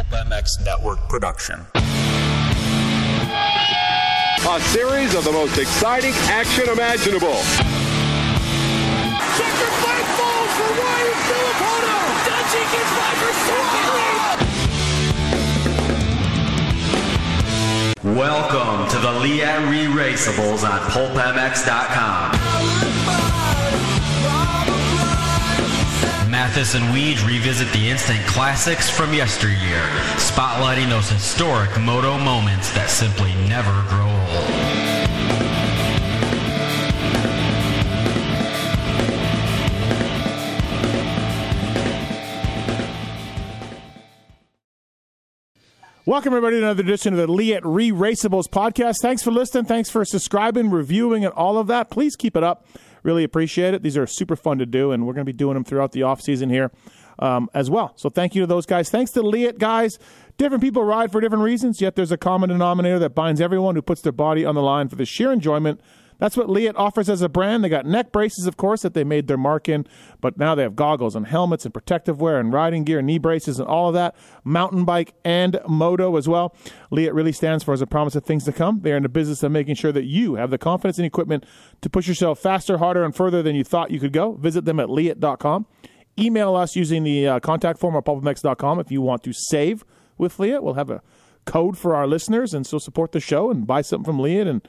Pulp MX Network production. A series of the most exciting action imaginable. Sacrifice falls for Ryan Filippino. Dutchy gets by for second. Welcome to the Leatt Re-Raceables on PulpMX.com. Matthes and Weege revisit the instant classics from yesteryear, spotlighting those historic moto moments that simply never grow old. Welcome, everybody, to another edition of the Leatt Re Raceables podcast. Thanks for listening. Thanks for subscribing, reviewing, and all of that. Please keep it up. Really appreciate it. These are super fun to do, and we're going to be doing them throughout the off season here um, as well. So thank you to those guys. Thanks to Leatt guys. Different people ride for different reasons, yet there's a common denominator that binds everyone who puts their body on the line for the sheer enjoyment that's what Leatt offers as a brand. They got neck braces, of course, that they made their mark in, but now they have goggles and helmets and protective wear and riding gear, knee braces, and all of that. Mountain bike and moto as well. Leatt really stands for as a promise of things to come. They are in the business of making sure that you have the confidence and equipment to push yourself faster, harder, and further than you thought you could go. Visit them at leatt.com. Email us using the uh, contact form at pulpmx.com if you want to save with Leatt. We'll have a code for our listeners and so support the show and buy something from Leatt and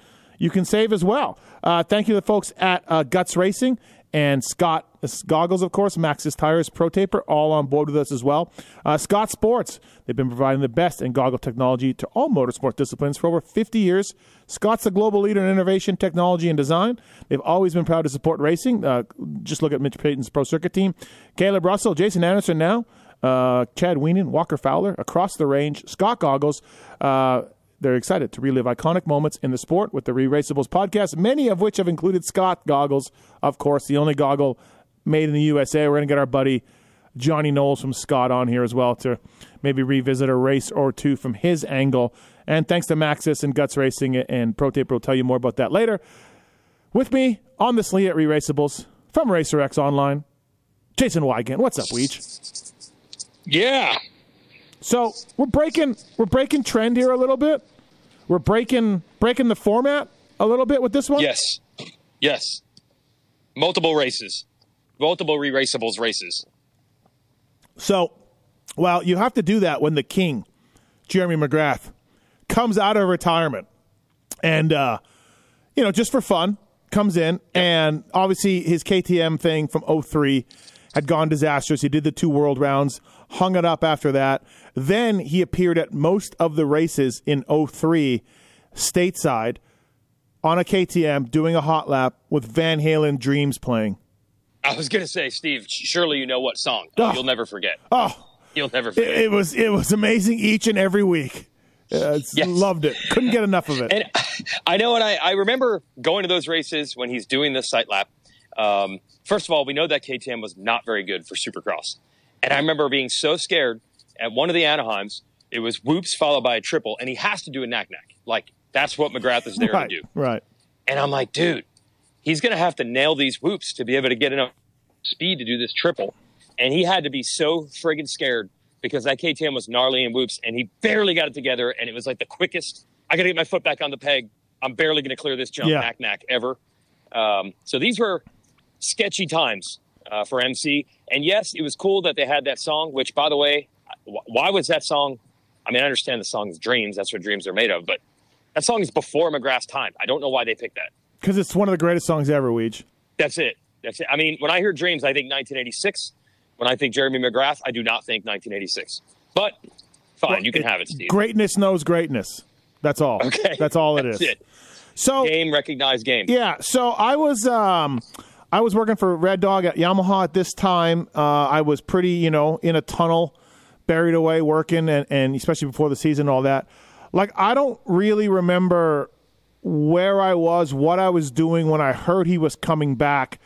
you can save as well. Uh, thank you to the folks at uh, Guts Racing and Scott Goggles, of course, Maxxis Tires, Pro Taper, all on board with us as well. Uh, Scott Sports, they've been providing the best in goggle technology to all motorsport disciplines for over 50 years. Scott's a global leader in innovation, technology, and design. They've always been proud to support racing. Uh, just look at Mitch Payton's Pro Circuit team. Caleb Russell, Jason Anderson now, uh, Chad Weenan, Walker Fowler, across the range, Scott Goggles. They're excited to relive iconic moments in the sport with the Re Raceables podcast, many of which have included Scott goggles, of course, the only goggle made in the USA. We're going to get our buddy Johnny Knowles from Scott on here as well to maybe revisit a race or two from his angle. And thanks to Maxxis and Guts Racing and Pro Taper, we'll tell you more about that later. With me on this Leatt Re Raceables from RacerX Online, Jason Weigandt. What's up, Weege? Yeah. So we're breaking we're breaking trend here a little bit. We're breaking breaking the format a little bit with this one. Yes. Yes. Multiple races. Multiple re-raceables races. So, well, you have to do that when the king, Jeremy McGrath, comes out of retirement, and uh, you know, just for fun, comes in, and obviously his KTM thing from 03 had gone disastrous. He did the two world rounds, hung it up after that. Then he appeared at most of the races in 03 stateside on a KTM doing a hot lap with Van Halen Dreams playing. I was going to say, Steve, surely you know what song. Oh. You'll never forget. Oh, You'll never it, forget. it was it was amazing each and every week. Uh, Yes. Loved it. Couldn't get enough of it. and I know, and I, I remember going to those races when he's doing this sight lap. Um, first of all, we know that KTM was not very good for Supercross, and I remember being so scared at one of the Anaheims. It was whoops followed by a triple, and he has to do a nac nac. Like that's what McGrath is there right, to do. right. And I'm like, dude, he's going to have to nail these whoops to be able to get enough speed to do this triple. And he had to be so friggin' scared because that KTM was gnarly in whoops and he barely got it together. And it was like the quickest. I got to get my foot back on the peg. I'm barely going to clear this jump, Yeah. nac nac ever. Um, so these were sketchy times uh, for MC. And yes, it was cool that they had that song, which, by the way, why was that song? I mean, I understand the song is Dreams. That's what dreams are made of. But that song is before McGrath's time. I don't know why they picked that. Because it's one of the greatest songs ever, Weege. That's it. That's it. I mean, when I hear Dreams, I think 1986. When I think Jeremy McGrath, I do not think 1986. But fine, you can have it, Steve. Greatness knows greatness. That's all. Okay. That's all it That's is. it. So Game recognized game. Yeah, so I was um I was working for Red Dog at Yamaha at this time. Uh, I was pretty, you know, in a tunnel, buried away working, and, and especially before the season all that. Like I don't really remember where I was, what I was doing when I heard he was coming back.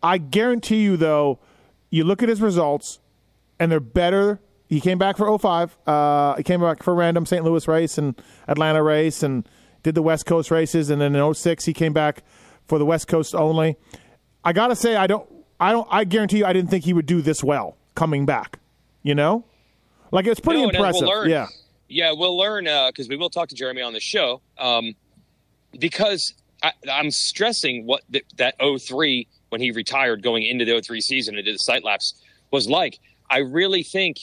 I guarantee you, though, you look at his results, and they're better. He came back for 05. Uh, he came back for random St. Louis race and Atlanta race and did the West Coast races. And then in 06, he came back for the West Coast only. I got to say, I don't, I don't, I guarantee you, I didn't think he would do this well coming back, you know? Like it's pretty No, impressive. We'll learn. Yeah. Yeah, we'll learn because we will talk to Jeremy on the show. Um, because I, I'm stressing what th- that 03 when he retired going into the 03 season and did the sight laps was like. I really think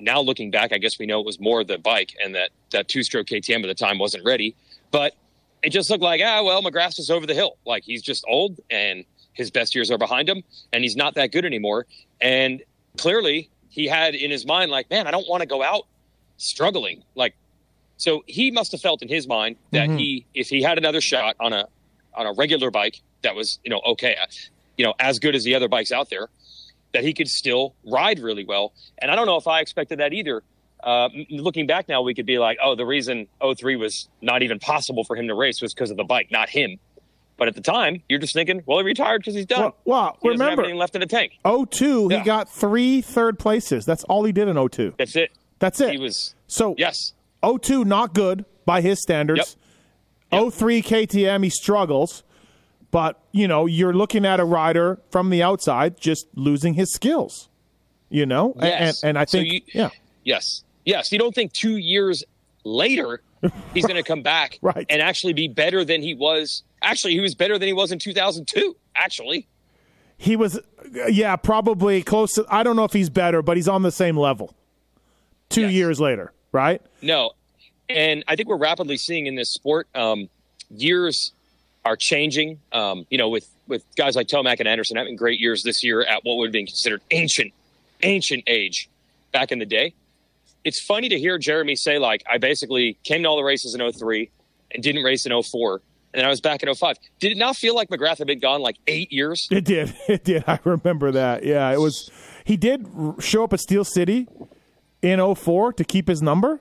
now looking back, I guess we know it was more the bike and that that two stroke KTM at the time wasn't ready, but it just looked like ah well McGrath's just over the hill. Like he's just old and his best years are behind him and he's not that good anymore. And clearly he had in his mind like man I don't want to go out struggling. Like so he must have felt in his mind that he if he had another shot on a on a regular bike that was you know okay you know as good as the other bikes out there that he could still ride really well. And i don't know if i expected that either. Uh, looking back now we could be like oh the reason 03 was not even possible for him to race was because of the bike not him but at the time you're just thinking well he retired because he's done Well, well he doesn't remember, anything left in the tank 02, Yeah. he got three third places. That's all he did in 02. that's it That's it. he was so yes 02, not good by his standards. 03 KTM, he struggles. But, you know, you're looking at a rider from the outside just losing his skills, you know? Yes. And, and I So think, you- yeah. Yes. Yes. You don't think two years later he's going to come back Right. and actually be better than he was. Actually, he was better than he was in 2002, actually. He was, yeah, probably close. To, I don't know if he's better, but he's on the same level two Yes. years later, right? No. And I think we're rapidly seeing in this sport, um, years are changing. Um, you know, with, with guys like Tomac and Anderson having great years this year at what would have been considered ancient, ancient age back in the day. It's funny to hear Jeremy say, like, I basically came to all the races in 03 and didn't race in 04. And then I was back in 05. Did it not feel like McGrath had been gone like eight years? It did. It did. I remember that. Yeah, it was. He did show up at Steel City in 04 to keep his number,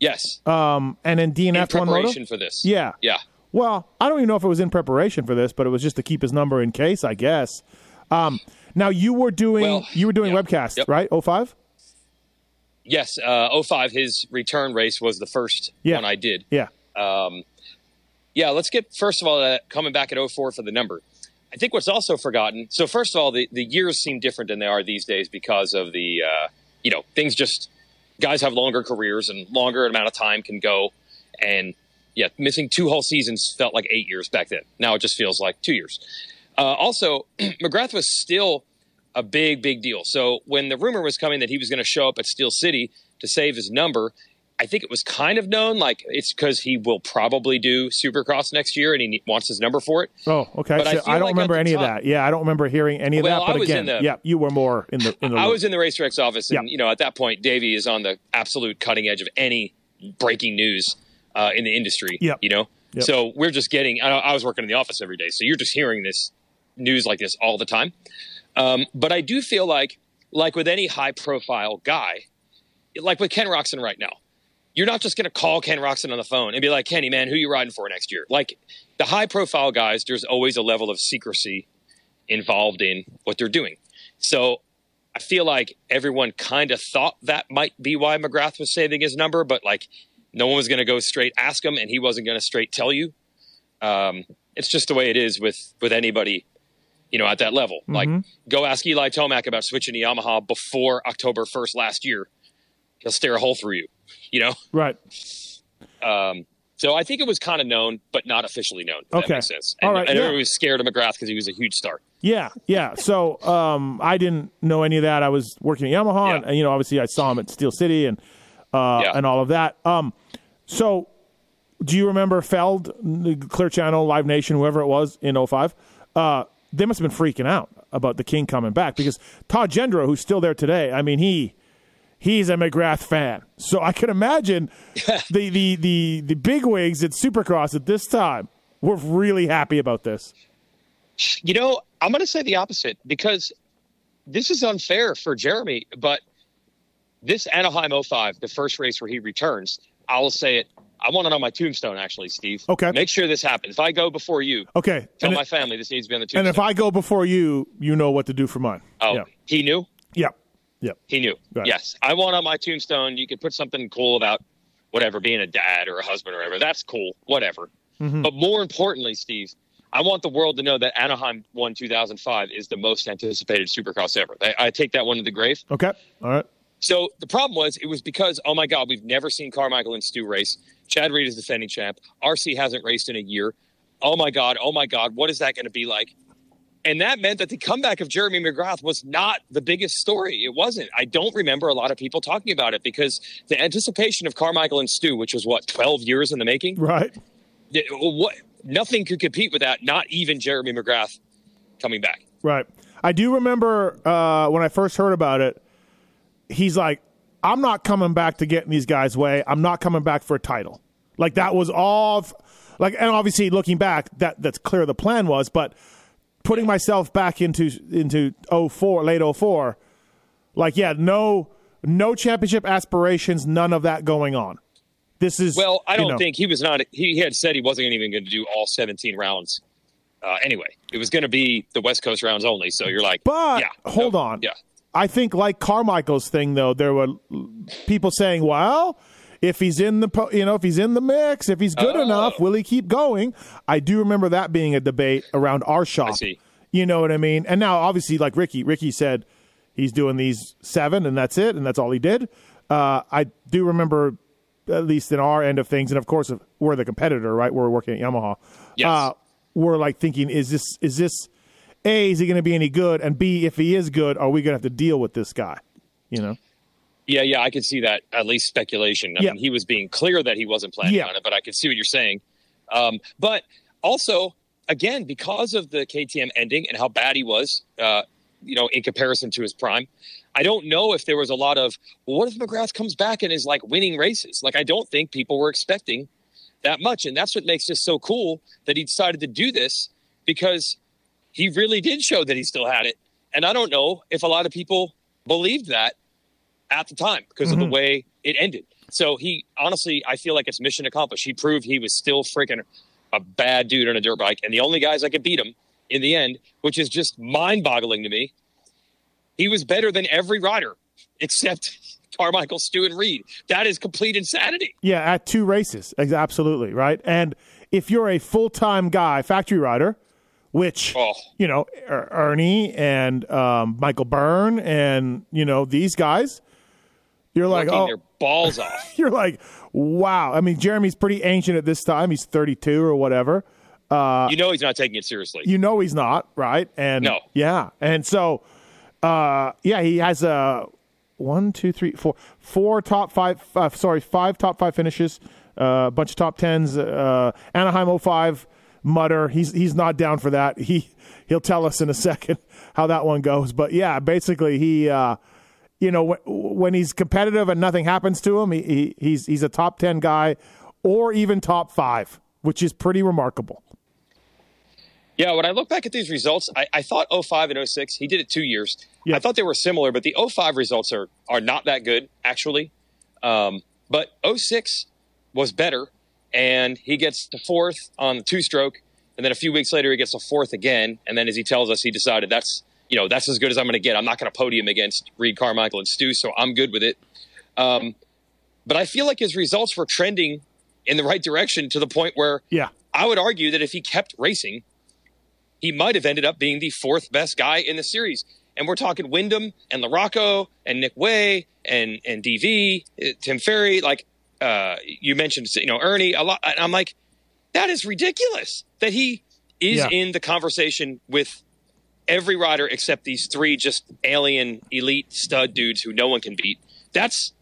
Yes. Um and in in DNF one moto. preparation for this. Yeah. Yeah. Well, I don't even know if it was in preparation for this, but it was just to keep his number in case, I guess. Um, now you were doing Well, you were doing yeah. webcast, Yep. right? 05? Yes. Uh, 05, his return race was the first Yeah. one I did. Yeah. Yeah, let's get first of all uh, coming back at 04 for the number. I think what's also forgotten. So first of all, the, the years seem different than they are these days because of the uh, you know things just guys have longer careers and longer amount of time can go, and yeah, missing two whole seasons felt like eight years back then. Now it just feels like two years. Uh, also, McGrath was still a big big deal. So when the rumor was coming that he was going to show up at Steel City to save his number, I think it was kind of known, like it's because he will probably do Supercross next year and he wants his number for it. Oh, okay. But I So feel I, don't like remember any of that. Yeah, I don't remember hearing any of Well, that. But I was again, in the- yeah, you were more in the in the. I was in the Racer X's office, and Yeah. you know, at that point, Davey is on the absolute cutting edge of any breaking news uh, in the industry. Yeah, You know, Yep. so we're just getting. I, I was working in the office every day, so you're just hearing this news like this all the time. Um, but I do feel like, like with any high-profile guy, like with Ken Roczen right now, you're not just going to call Ken Roczen on the phone and be like, Kenny, man, who you riding for next year? Like the high-profile guys, there's always a level of secrecy involved in what they're doing. So I feel like everyone kind of thought that might be why McGrath was saving his number, but like no one was going to go straight ask him, and he wasn't going to straight tell you. Um, it's just the way it is with with anybody, you know, at that level. Like go ask Eli Tomac about switching to Yamaha before October first last year. He'll stare a hole through you. You know. right. Um, so I think it was kind of known, but not officially known. If That Okay. makes sense. And, right, and yeah. everybody was scared of McGrath because he was a huge star. Yeah, yeah. So um, I didn't know any of that. I was working at Yamaha, Yeah. and, and, you know, obviously I saw him at Steel City and uh, Yeah. and all of that. Um, so do you remember Feld, the Clear Channel, Live Nation, whoever it was in 05? Uh, they must have been freaking out about the King coming back because Todd Jendro, who's still there today, I mean he he's a McGrath fan. So I can imagine the the the the bigwigs at Supercross at this time were really happy about this. You know, I'm going to say the opposite because this is unfair for Jeremy, but this Anaheim 05, the first race where he returns, I will say it. I want it on my tombstone, actually, Steve. Okay. Make sure this happens. If I go before you, Okay. tell And- my family this needs to be on the tombstone. And if I go before you, you know what to do for mine. oh, yeah, he knew. yeah, yeah. He knew. Right. Yes, I want on my tombstone. You could put something cool about whatever being a dad or a husband or whatever. That's cool. Whatever. Mm-hmm. But more importantly, Steve, I want the world to know that Anaheim one 2005 is the most anticipated Supercross ever. I, I take that one to the grave. Okay, all right. So the problem was it was because oh my god we've never seen Carmichael and Stu race. Chad Reed is defending champ. RC hasn't raced in a year. Oh my god, oh my god, what is that going to be like? And that meant that the comeback of Jeremy McGrath was not the biggest story. It wasn't. I don't remember a lot of people talking about it because the anticipation of Carmichael and Stu, which was what twelve years in the making, Right. it- what nothing could compete with that. Not even Jeremy McGrath coming back. Right. I do remember uh, when I first heard about it, he's like, I'm not coming back to get in these guys' way. I'm not coming back for a title. Like that was all f- like and obviously looking back, that that's clear the plan was, but putting myself back into into 04, late 04, like yeah, no no championship aspirations, none of that going on. This is Well, I don't know, think he was not. He had said he wasn't even going to do all 17 rounds. Uh, anyway, it was going to be the West Coast rounds only. So you're like, But yeah, hold no, on. yeah. I think like Carmichael's thing though, there were people saying, "Well, if he's in the po- you know if he's in the mix, if he's good Oh. enough, will he keep going?" I do remember that being a debate around our shop. You know what I mean? And now obviously like Ricky, Ricky said he's doing these seven and that's it and that's all he did. Uh, I do remember at least in our end of things, and of course we're the competitor, right? We're working at Yamaha. Yes. Uh, we're like thinking, is this is this a is he going to be any good, and b if he is good, are we going to have to deal with this guy? You know? Yeah, yeah, I could see that. At least speculation. I Yeah. mean, he was being clear that he wasn't planning Yeah. on it, but I could see what you're saying. Um, but also, again, because of the KTM ending and how bad he was, uh, you know, in comparison to his prime, I don't know if there was a lot of, well, what if McGrath comes back and is like winning races? Like, I don't think people were expecting that much, and that's what makes this so cool that he decided to do this because he really did show that he still had it. And I don't know if a lot of people believed that at the time because of the mm-hmm. way it ended. So he honestly, I feel like it's mission accomplished. He proved he was still freaking a bad dude on a dirt bike, and the only guys that could beat him in the end, which is just mind-boggling to me. He was better than every rider except Carmichael, Stu, and Reed. That is complete insanity. Yeah, at two races, absolutely right. And if you're a full time guy, factory rider, which Oh. you know Er- Ernie and um, Michael Byrne and you know these guys, you're like, oh, their balls off. you're like, wow. I mean, Jeremy's pretty ancient at this time. He's 32 or whatever. you know he's not taking it seriously. You know he's not, right? And No. yeah, and so uh, yeah, he has a one, two, three, four, four top five. Uh, sorry, five top five finishes. uh, A bunch of top tens. Uh, Anaheim 05 mutter. He's he's not down for that. He he'll tell us in a second how that one goes. But yeah, basically he. Uh, you know, wh- when he's competitive and nothing happens to him, he, he, he's he's a top ten guy, or even top five, which is pretty remarkable. Yeah, when I look back at these results, I, I thought 05 and 06, he did it two years. Yeah. I thought they were similar, but the 05 results are, are not that good, actually. Um, but 06 was better, and he gets to fourth on the two stroke, and then a few weeks later, he gets to fourth again. And then, as he tells us, he decided that's you know that's as good as I'm going to get. I'm not going to podium against Reed Carmichael and Stu, so I'm good with it. Um, but I feel like his results were trending in the right direction to the point where Yeah, I would argue that if he kept racing, he might have ended up being the fourth best guy in the series. And we're talking Windham and LaRocco and Nick Wey and and DV, uh, Tim Ferry. Like uh, you mentioned, you know Ernie. A lot. And I'm like, that is ridiculous that he is Yeah. in the conversation with every rider except these three just alien elite stud dudes who no one can beat. That's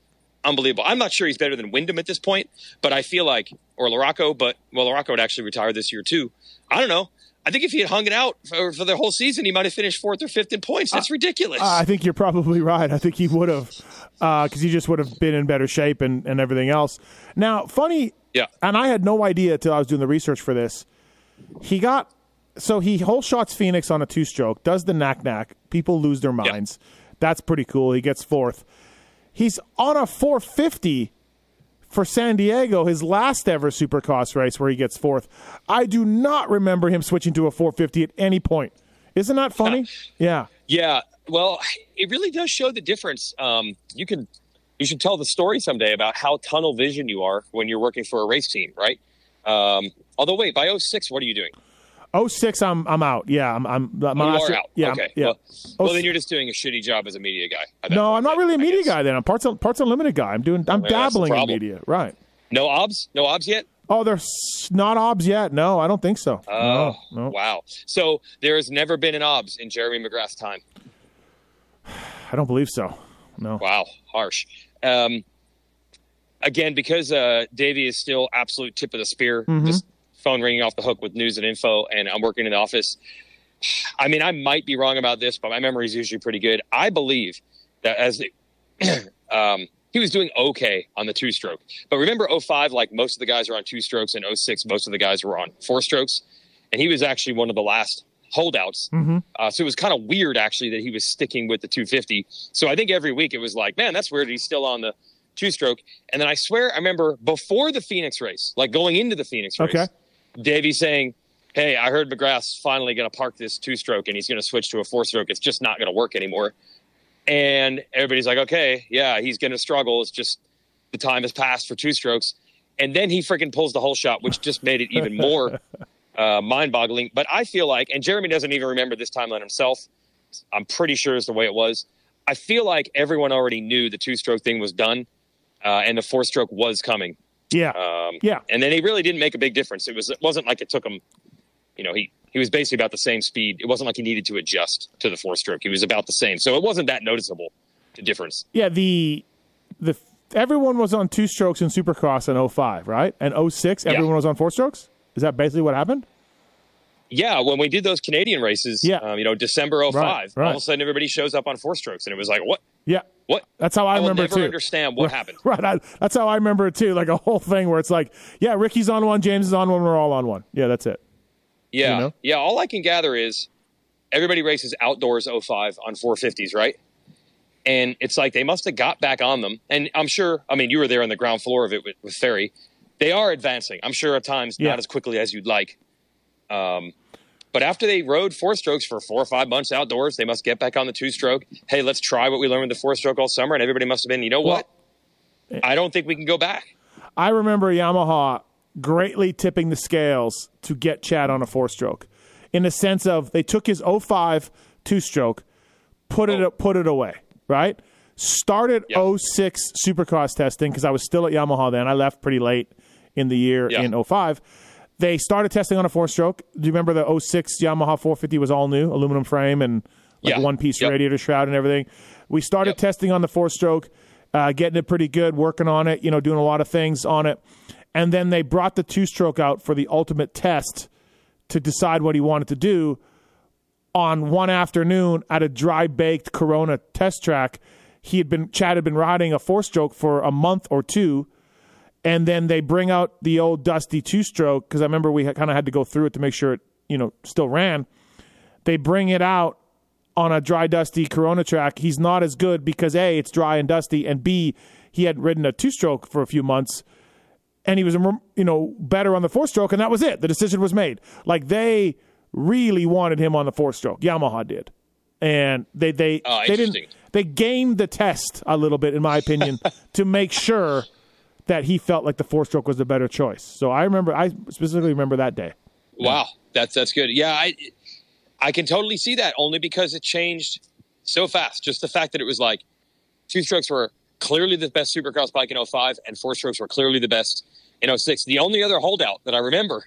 unbelievable. I'm not sure he's better than Windham at this point, but I feel like, or Larocco, but well, Larocco would actually retire this year too. I don't know. I think if he had hung it out for, for the whole season, he might have finished fourth or fifth in points. That's ridiculous. Uh, I think you're probably right. I think he would have, because he just would have been in better shape and, and everything else. Now, funny, Yeah. and I had no idea till I was doing the research for this. He got so he whole shots Phoenix on a two stroke, does the nac nac. People lose their minds. That's pretty cool. He gets fourth. He's on a 450 for San Diego, his last ever Supercross race where he gets fourth. I do not remember him switching to a 450 at any point. Isn't that funny? yeah. Yeah, well, it really does show the difference. Um, you can, you should tell the story someday about how tunnel vision you are when you're working for a race team, right? Um, although, wait, by 06, what are you doing? 06, I'm I'm out. Yeah, I'm I'm my Oh, you are out. Yeah, okay. yeah. Well, Oh, well, then you're just doing a shitty job as a media guy. no, I'm not really a media guy. Then I'm parts parts unlimited guy. I'm doing I'm dabbling in media. Right. No obs? No obs yet? Oh, they're not obs yet. No, I don't think so. Oh, no, no. wow. So there has never been an obs in Jeremy McGrath's time. I don't believe so. No. Wow, harsh. Um, again, because uh, Davey is still absolute tip of the spear, Mm-hmm. just phone ringing off the hook with news and info, and I'm working in the office. I mean, I might be wrong about this, but my memory is usually pretty good. I believe that as the, um, he was doing okay on the two stroke, but remember 05, like most of the guys are on two strokes, and 06, most of the guys were on four strokes, and he was actually one of the last holdouts. Uh, so it was kind of weird, actually, that he was sticking with the 250. So I think every week it was like, man, that's weird. He's still on the two stroke. And then I swear, I remember before the Phoenix race, like going into the Phoenix race, Okay. Davey saying, Hey, I heard McGrath's finally going to park this two stroke and he's going to switch to a four stroke. It's just not going to work anymore. And everybody's like, okay, yeah, he's going to struggle. It's just the time has passed for two strokes. And then he freaking pulls the whole shot, which just made it even more uh, mind boggling. But I feel like, and Jeremy doesn't even remember this timeline himself. I'm pretty sure is the way it was. I feel like everyone already knew the two stroke thing was done uh, and the four stroke was coming. Yeah. Um, yeah. and then he really didn't make a big difference. It was it wasn't like it took him, you know, he he was basically about the same speed. It wasn't like he needed to adjust to the four stroke. He was about the same, so it wasn't that noticeable the difference. Yeah, the the everyone was on two strokes in Supercross in 05, right? And 06, Yeah. everyone was on four strokes? Is that basically what happened? Yeah, when we did those Canadian races, Yeah. um, you know, December 05, Right, right. all of a sudden everybody shows up on four strokes, and it was like, what? Yeah. What? That's how I, I will remember never it too. understand what happened. Right. I, that's how I remember it too. Like a whole thing where it's like, yeah, Ricky's on one, James is on one, we're all on one. Yeah, that's it. Yeah, You know? yeah. All I can gather is everybody races outdoors 05 on 450s, right? And it's like they must have got back on them. And I'm sure, I mean, you were there on the ground floor of it with, with Ferry. They are advancing. I'm sure at times Yeah. not as quickly as you'd like. Um, but after they rode four strokes for four or five months outdoors, they must get back on the two stroke. Hey, let's try what we learned with the four stroke all summer. And everybody must have been, you know what? I don't think we can go back. I remember Yamaha greatly tipping the scales to get Chad on a four stroke in the sense of they took his 05 two stroke, put Oh. it put it away, right? Started Yeah. 06 Supercross testing because I was still at Yamaha then. I left pretty late in the year Yeah. in 05. They started testing on a four stroke. Do you remember the 06 Yamaha 450 was all new, aluminum frame and like Yeah. one piece Yep. radiator shroud and everything. We started Yep. testing on the four stroke, uh, getting it pretty good, working on it, you know, doing a lot of things on it. And then they brought the two stroke out for the ultimate test to decide what he wanted to do on one afternoon at a dry baked Corona test track. He had been Chad had been riding a four stroke for a month or two, and then they bring out the old dusty two stroke because I remember we kind of had to go through it to make sure it you know still ran. They bring it out on a dry dusty Corona track. He's not as good because a it's dry and dusty, and b he had ridden a two stroke for a few months and he was you know better on the four stroke and that was it. The decision was made. Like they really wanted him on the four stroke yamaha did. And they they Oh, they didn't they gamed the test a little bit in my opinion to make sure that he felt like the four stroke was the better choice so i remember i specifically remember that day Wow, that's that's good. Yeah, I I can totally see that only because it changed so fast. Just the fact that it was like two strokes were clearly the best supercross bike in 05 and four strokes were clearly the best in 06. The only other holdout that I remember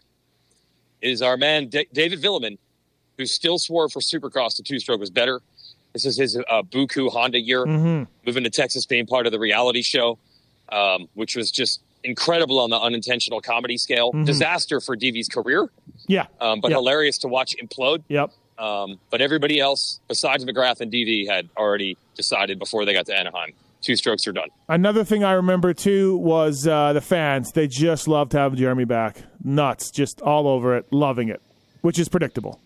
is our man D- David Vuillemin, who still swore for supercross the two stroke was better. This is his uh, Buku Honda year, moving to Texas, being part of the reality show, um, which was just incredible on the unintentional comedy scale. Disaster for DV's career yeah um, but Yep. hilarious to watch implode. yep Um, but everybody else, besides McGrath and DV, had already decided before they got to Anaheim. Two strokes are done. Another thing I remember too was uh, the fans. They just loved having Jeremy back. Nuts, just all over it, loving it, which is predictable.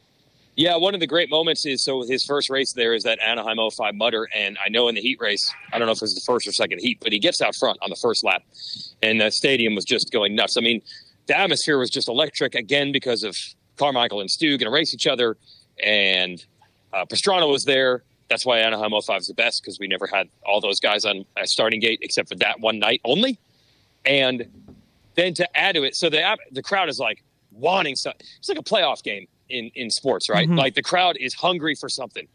Yeah, one of the great moments is so his first race there is that Anaheim 05 Mutter. And I know in the heat race, I don't know if it was the first or second heat, but he gets out front on the first lap. And the stadium was just going nuts. I mean, the atmosphere was just electric again because of Carmichael and Stu going to race each other. And uh, Pastrana was there. That's why Anaheim 05 is the best because we never had all those guys on a starting gate except for that one night only. And then to add to it, so the the crowd is like wanting stuff. It's like a playoff game. In in sports, right? Mm-hmm. Like the crowd is hungry for something,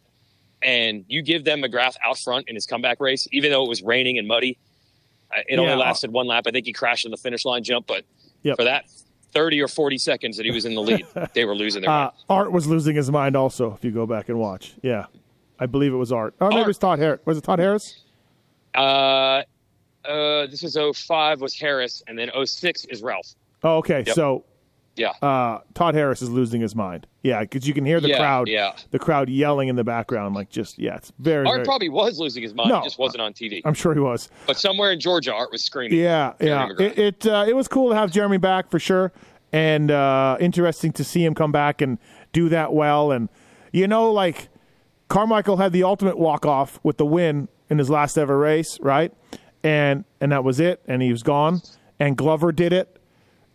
and you give them McGrath out front in his comeback race, even though it was raining and muddy. Uh, It only Yeah. lasted one lap. I think he crashed in the finish line jump, but Yep. for that thirty or forty seconds that he was in the lead, they were losing their Uh, mind. Art was losing his mind also. If you go back and watch, yeah, I believe it was Art. Oh, maybe Art. it was Todd Harris. Was it Todd Harris? Uh, uh, this was 05 was Harris, and then 06 is Ralph. Oh, okay. Yep. So Yeah. uh, Todd Harris is losing his mind. Yeah, because you can hear the Yeah, crowd, yeah. the crowd yelling in the background, like just yeah, it's very. Art very probably was losing his mind. No. he just wasn't on TV. I'm sure he was. but somewhere in Georgia, Art was screaming. Yeah, yeah. It it, uh, it was cool to have Jeremy back for sure, and uh, interesting to see him come back and do that well. And you know, like Carmichael had the ultimate walk off with the win in his last ever race, right? And and that was it, and he was gone. And Glover did it,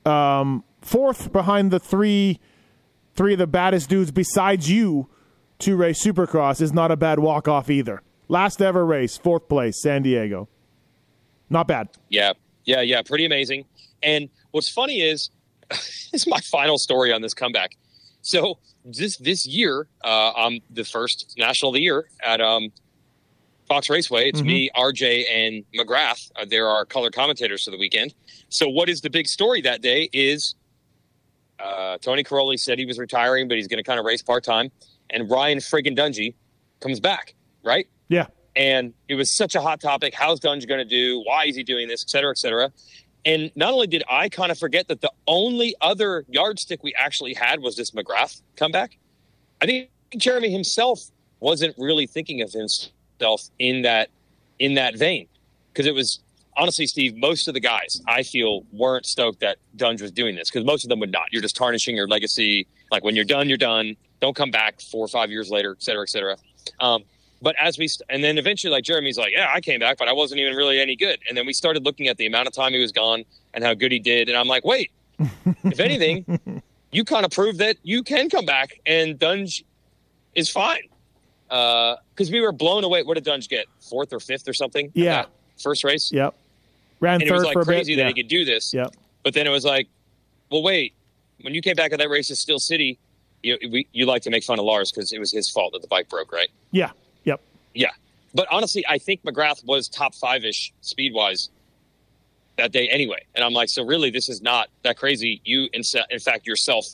um, fourth behind the three three of the baddest dudes besides you to race Supercross is not a bad walk off either. Last ever race, fourth place, San Diego. Not bad. Yeah, yeah, yeah. Pretty amazing. And what's funny is, this is my final story on this comeback. So this this year, uh, I'm the first national of the year at um, Fox Raceway. It's me, RJ, and McGrath. Uh, there are our color commentators for the weekend. So what is the big story that day is uh, Tony Cairoli said he was retiring, but he's going to kind of race part time, and Ryan friggin' Dungey comes back, right? Yeah. and it was such a hot topic. How's Dunge going to do? Why is he doing this? Et cetera, et cetera. And not only did I kind of forget that the only other yardstick we actually had was this McGrath comeback. I think Jeremy himself wasn't really thinking of himself in that in that vein because it was honestly, Steve. Most of the guys I feel weren't stoked that Dunge was doing this because most of them would not. You're just tarnishing your legacy. Like when you're done, you're done. Don't come back four or five years later, et cetera, et cetera. Um, but as we st- and then eventually like jeremy's like yeah i came back but i wasn't even really any good and then we started looking at the amount of time he was gone and how good he did and i'm like wait if anything you kind of proved that you can come back and dunge is fine because we were blown away what did dunge get fourth or fifth or something Yeah. first race Yep. Ran and it was like crazy that yeah. he could do this Yep. but then it was like well wait when you came back at that race at steel city you, we, you like to make fun of lars because it was his fault that the bike broke right Yeah. Yep. yeah. But honestly, I think McGrath was top five ish speed wise that day anyway. And I'm like, so really, this is not that crazy. You, in, in fact, yourself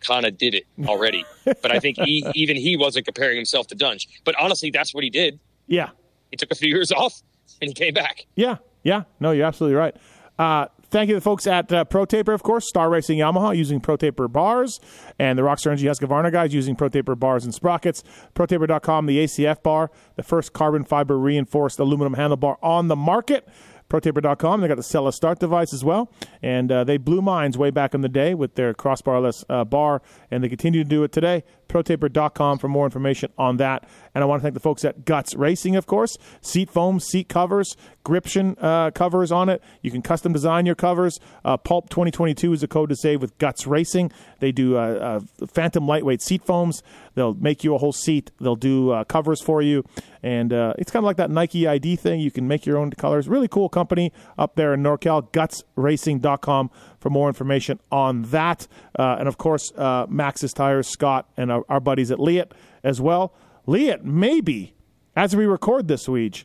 kind of did it already. but I think he, even he wasn't comparing himself to Dunge. But honestly, that's what he did. Yeah. He took a few years off and he came back. Yeah. Yeah. No, you're absolutely right. Uh, thank you to the folks at uh, Pro Taper, of course, Star Racing Yamaha using Pro Taper bars, and the Rockstar Energy Husqvarna guys using Pro Taper bars and sprockets. ProTaper.com, the ACF bar, the first carbon fiber reinforced aluminum handlebar on the market. ProTaper.com. They got the Cella Start device as well, and uh, they blew minds way back in the day with their crossbarless uh, bar, and they continue to do it today. ProTaper.com for more information on that. And I want to thank the folks at Guts Racing, of course. Seat foam, seat covers, Gription uh, covers on it. You can custom design your covers. Uh, Pulp 2022 is a code to save with Guts Racing. They do uh, uh, Phantom lightweight seat foams. They'll make you a whole seat. They'll do uh, covers for you, and uh, it's kind of like that Nike ID thing. You can make your own colors. Really cool company up there in NorCal. GutsRacing.com for more information on that. And of course, Maxxis Tires, Scott, and our, our buddies at Leatt as well. Leatt, maybe, as we record this week,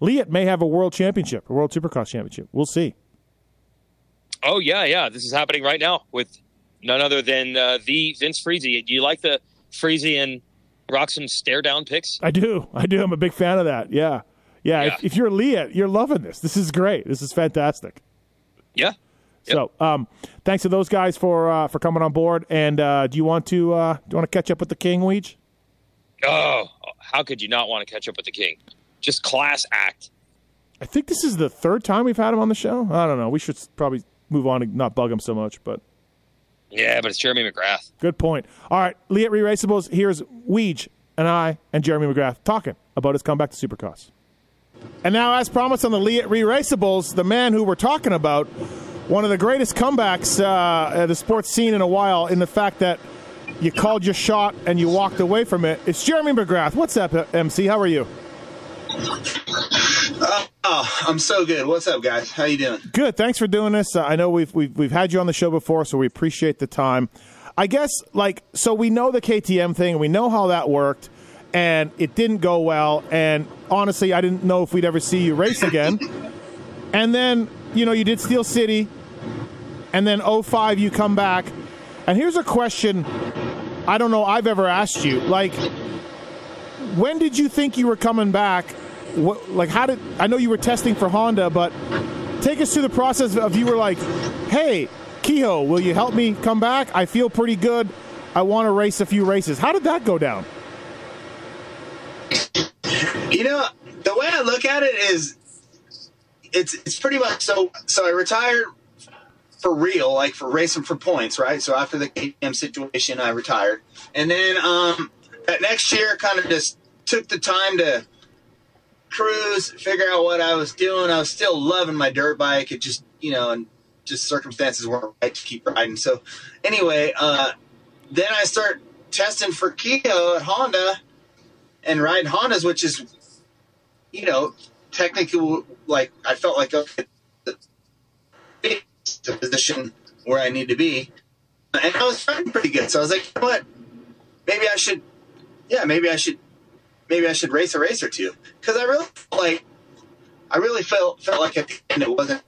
Leatt may have a world championship, a world supercross championship. We'll see. Oh, yeah, yeah. This is happening right now with none other than uh, the Vince Friese. Do you like the Friese and Roczen stare down picks? I do. I do. I'm a big fan of that. Yeah. Yeah. Yeah. If, if you're Leatt, you're loving this. This is great. This is fantastic. Yeah. So, um, thanks to those guys for uh, for coming on board. And uh, do you want to uh, do you want to catch up with the King Weege? Oh, how could you not want to catch up with the king? Just class act. I think this is the third time we've had him on the show. I don't know. We should probably move on and not bug him so much. But Yeah, but it's Jeremy McGrath. good point. All right, Leatt Re-Raceables. Here's Weege and I and Jeremy McGrath talking about his comeback to Supercross. And now, as promised on the Leatt Re-Raceables, the man who we're talking about, one of the greatest comebacks uh, at the sports scene in a while, in the fact that you called your shot and you walked away from it. It's Jeremy McGrath. What's up, MC? How are you? Oh, I'm so good. What's up, guys? How you doing? Good. Thanks for doing this. Uh, I know we've, we've we've had you on the show before, so we appreciate the time. I guess like so we know the KTM thing, we know how that worked, and it didn't go well. And honestly, I didn't know if we'd ever see you race again. and then you know you did Steel City, and then 05 you come back. And here's a question I don't know I've ever asked you. Like, when did you think you were coming back? What, like, how did I know you were testing for Honda? But take us through the process of you were like, hey, Kehoe, will you help me come back? I feel pretty good. I want to race a few races. How did that go down? You know, the way I look at it is, it's it's pretty much so. So I retired for real, like for racing for points, right? So after the KTM situation, I retired, and then um, that next year, kind of just took the time to cruise, figure out what I was doing. I was still loving my dirt bike. It just, you know, and just circumstances weren't right to keep riding. So anyway, uh, then I start testing for Kehoe at Honda and riding Hondas, which is, you know, technically like I felt like okay, the position where I need to be, and I was riding pretty good. So I was like, you know what, maybe I should, yeah, maybe I should, maybe I should race a race or two because I really like, I really felt felt like at the end it wasn't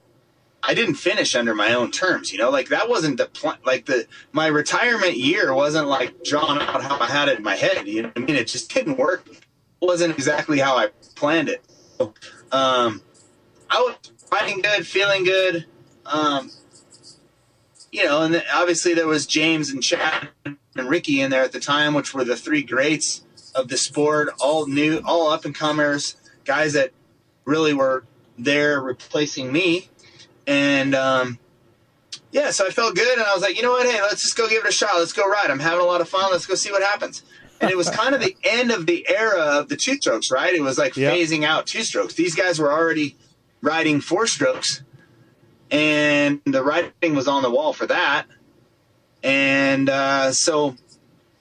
I didn't finish under my own terms, you know, like that wasn't the plan. Like the my retirement year wasn't like drawn out how I had it in my head. You know what I mean? It just didn't work. It wasn't exactly how I planned it. So, um, I was fighting good, feeling good. Um, you know, and obviously there was James and Chad and Ricky in there at the time, which were the three greats of the sport, all new, all up and comers, guys that really were there replacing me and um, yeah, so I felt good, and I was like, you know what? Hey, let's just go give it a shot. Let's go ride. I'm having a lot of fun. Let's go see what happens. And it was kind of the end of the era of the two strokes, right? It was like yep. phasing out two strokes. These guys were already riding four strokes, and the writing was on the wall for that. And uh, so,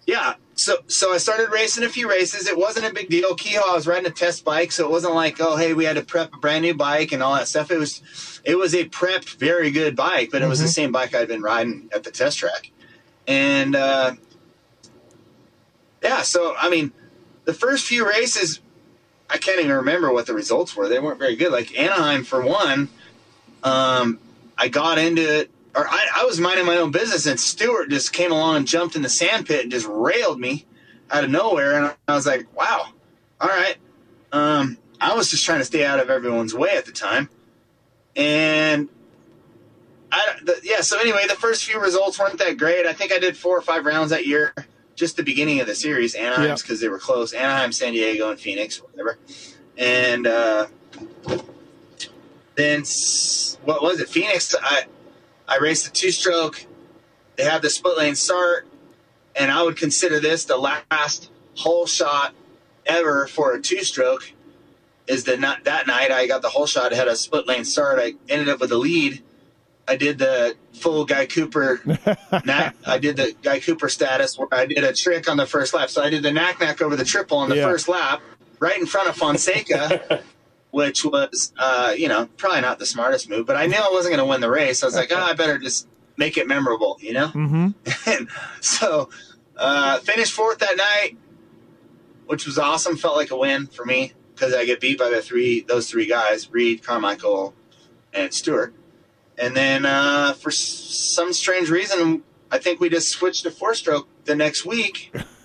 yeah, so so I started racing a few races. It wasn't a big deal. Kehoe, I was riding a test bike, so it wasn't like, oh, hey, we had to prep a brand new bike and all that stuff. It was it was a prepped, very good bike, but it was mm-hmm. the same bike I'd been riding at the test track. And uh, yeah, so I mean, the first few races, I can't even remember what the results were. They weren't very good. Like Anaheim, for one, um, I got into it or I, I, was minding my own business, and Stewart just came along and jumped in the sand pit and just railed me out of nowhere. And I was like, wow, all right. Um, I was just trying to stay out of everyone's way at the time. And I, the, yeah, so anyway, the first few results weren't that great. I think I did four or five rounds that year, just the beginning of the series, Anaheim's because they were close Anaheim, San Diego, and Phoenix, whatever. And uh, then, what was it? Phoenix, I I raced a two stroke. They had the split lane start, and I would consider this the last hole shot ever for a two stroke. Is that not that night I got the hole shot, had a split lane start. I ended up with the lead. I did the full Guy Cooper. knack, I did the Guy Cooper status where I did a trick on the first lap. So I did the nac nac over the triple on the yeah. first lap, right in front of Fonseca. which was, uh, you know, probably not the smartest move, but I knew I wasn't going to win the race. I was like, oh, I better just make it memorable, you know? Mm-hmm. and so, uh, finished fourth that night, which was awesome. Felt like a win for me because I get beat by the three, those three guys, Reed, Carmichael, and Stewart. And then, uh, for some strange reason, I think we just switched to four stroke the next week.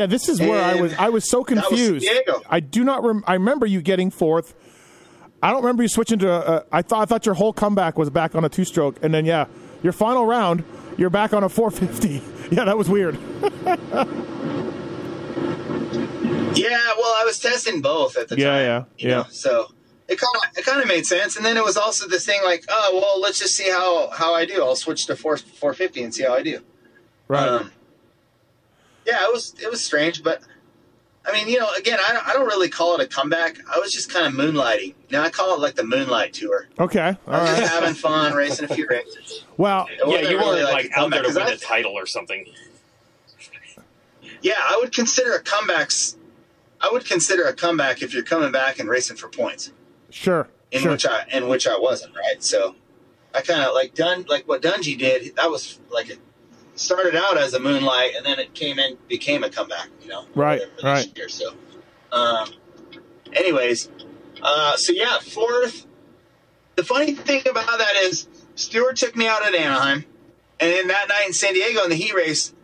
Yeah, this is where and I was. I was so confused. Was I do not. Rem- I remember you getting fourth. I don't remember you switching to. A, I thought. I thought your whole comeback was back on a two stroke, and then yeah, your final round, you're back on a 450. Yeah, that was weird. yeah, well, I was testing both at the yeah, time. Yeah, yeah, know? So it kind of it kind of made sense. And then it was also this thing like, oh well, let's just see how how I do. I'll switch to four 450 and see how I do. Right. Um, yeah, it was it was strange, but I mean, you know, again, I don't, I don't really call it a comeback. I was just kind of moonlighting. Now I call it like the moonlight tour. Okay, all I was right. just having fun, racing a few races. Well, yeah, you weren't like, like out there to win a title or something. Yeah, I would consider a comebacks. I would consider a comeback if you're coming back and racing for points. Sure. In sure. which I in which I wasn't right. So I kind of like done like what Dungey did. That was like a started out as a moonlight, and then it came in became a comeback. You know, Right, right. Year, so, um, anyways, uh, so yeah, fourth. The funny thing about that is Stewart took me out at Anaheim, and then that night in San Diego in the heat race,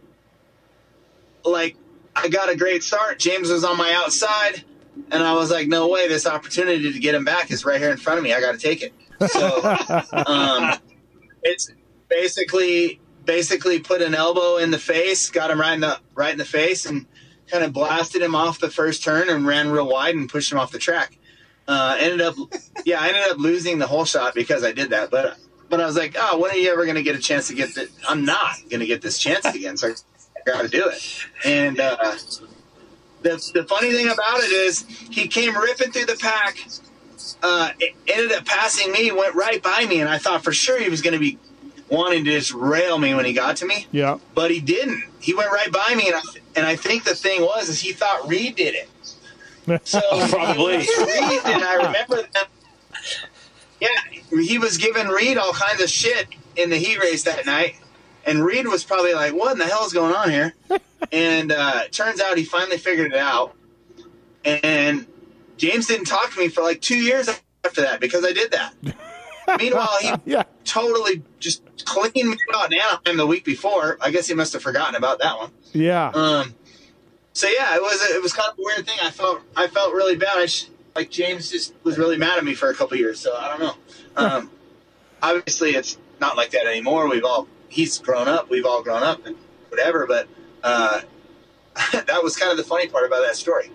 like I got a great start. James was on my outside, and I was like, "No way! This opportunity to get him back is right here in front of me. I got to take it." So, um, it's basically basically put an elbow in the face, got him right in the right in the face, and kind of blasted him off the first turn and ran real wide and pushed him off the track. Uh, ended up, yeah, I ended up losing the whole shot because I did that. But but I was like, oh, when are you ever going to get a chance to get the? I'm not going to get this chance again, so I got to do it. And uh, the the funny thing about it is, he came ripping through the pack. Uh, ended up passing me, went right by me, and I thought for sure he was going to be wanting to just rail me when he got to me Yeah. but he didn't. He went right by me, and I, and I think the thing was is he thought Reed did it. So Probably. Reed, and I remember that. Yeah, he was giving Reed all kinds of shit in the heat race that night, and Reed was probably like, "What in the hell is going on here?" and uh, it turns out he finally figured it out. And James didn't talk to me for like two years after that because I did that. Meanwhile, he Yeah. totally just cleaned me out in Anaheim the week before. I guess he must have forgotten about that one. Yeah. Um, so yeah, it was it was kind of a weird thing. I felt I felt really bad. I sh- like James just was really mad at me for a couple years. So I don't know. Um, obviously, it's not like that anymore. We've all he's grown up. We've all grown up and whatever. But uh, that was kind of the funny part about that story.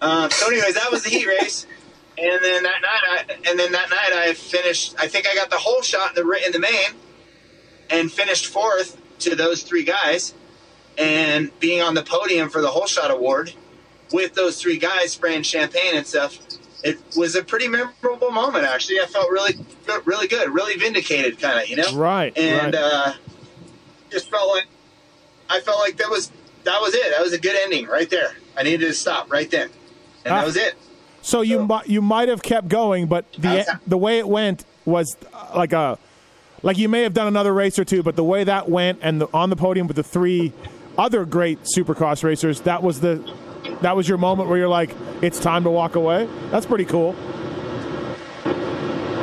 Um, so, anyways, that was the heat race. And then that night, I, and then that night, I finished. I think I got the whole shot in the in the main, and finished fourth to those three guys, and being on the podium for the whole shot award with those three guys spraying champagne and stuff. It was a pretty memorable moment. Actually, I felt really, really good, really vindicated, kind of, you know. Right, And right. uh, just felt like I felt like that was that was it. That was a good ending right there. I needed to stop right then, and Ah. that was it. So you So- mi- you might have kept going, but the the way it went was uh, like a like you may have done another race or two, but the way that went and the, on the podium with the three other great Supercross racers, that was the that was your moment where you're like, it's time to walk away. That's pretty cool.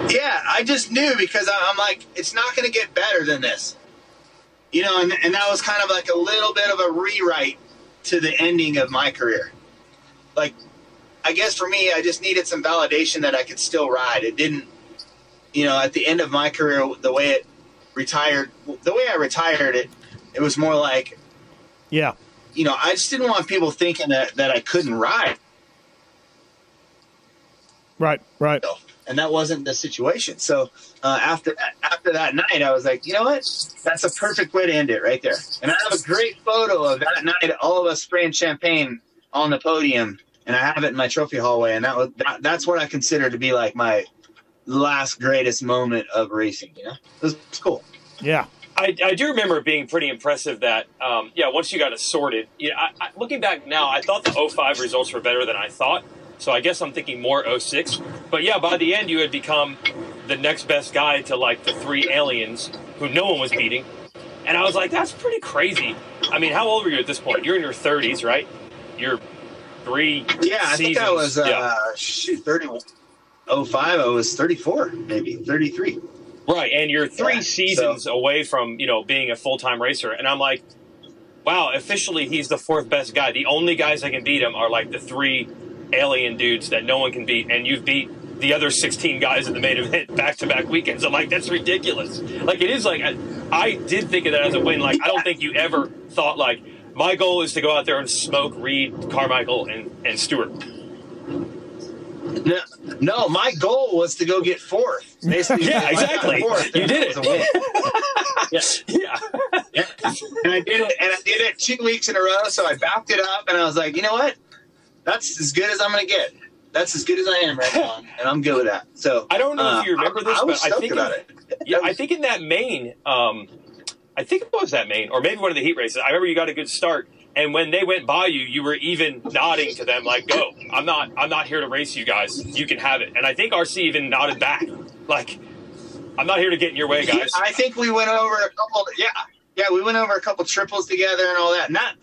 Yeah, I just knew because I- I'm like, it's not going to get better than this. You know, and, and that was kind of like a little bit of a rewrite to the ending of my career. Like, I guess for me, I just needed some validation that I could still ride. It didn't, you know, at the end of my career, the way it retired, the way I retired it, it was more like, Yeah. you know, I just didn't want people thinking that, that I couldn't ride. Right. Right. and that wasn't the situation. So uh, after after that night, I was like, you know what? That's a perfect way to end it right there. And I have a great photo of that night, all of us spraying champagne on the podium, and I have it in my trophy hallway. And that was that, that's what I consider to be like my last greatest moment of racing. You know, it was, it was cool. Yeah. I, I do remember it being pretty impressive that, um, yeah, once you got it sorted, yeah, I, I, looking back now, I thought the 05 results were better than I thought. So I guess I'm thinking more 06. But yeah, by the end, you had become the next best guy to like the three aliens who no one was beating. And I was like, that's pretty crazy. I mean, how old were you at this point? You're in your 30s, right? You're three. Yeah, I think I was uh, yeah. shoot thirty. 05, I was 34, maybe 33. Right, and you're three Yeah, seasons away from you know being a full time racer, and I'm like, wow, officially he's the fourth best guy. The only guys that can beat him are like the three alien dudes that no one can beat, and you've beat the other 16 guys in the main event back to back weekends. I'm like, that's ridiculous. Like it is like I, I did think of that as a win. Like I don't think you ever thought like my goal is to go out there and smoke Reed, Carmichael, and and Stewart. No, no, my goal was to go get fourth. Basically, Yeah, I exactly. Fourth, You did it. Yeah. Yeah. And I did it, and I did it two weeks in a row. So I backed it up, and I was like, you know what? That's as good as I'm going to get. That's as good as I am right now, and I'm good with that. So I don't know uh, if you remember this, I, I was but I think about it- it. Yeah, I think in that main, um, I think it was that main, or maybe one of the heat races. I remember you got a good start, and when they went by you, you were even nodding to them like, "Go! I'm not, I'm not here to race you guys. You can have it." And I think RC even nodded back, like, "I'm not here to get in your way, guys." I think we went over a couple. Yeah, yeah, we went over a couple triples together and all that. And that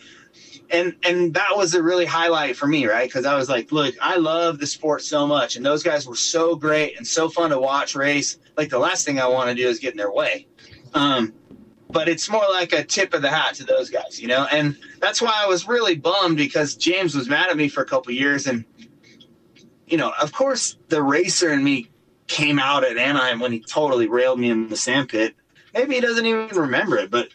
and and that was a really highlight for me, right? Because I was like, look, I love the sport so much, and those guys were so great and so fun to watch race. Like the last thing I want to do is get in their way. Um, but it's more like a tip of the hat to those guys, you know. And that's why I was really bummed because James was mad at me for a couple years, and you know, of course, the racer in me came out at Anaheim when he totally railed me in the sandpit. Maybe he doesn't even remember it, but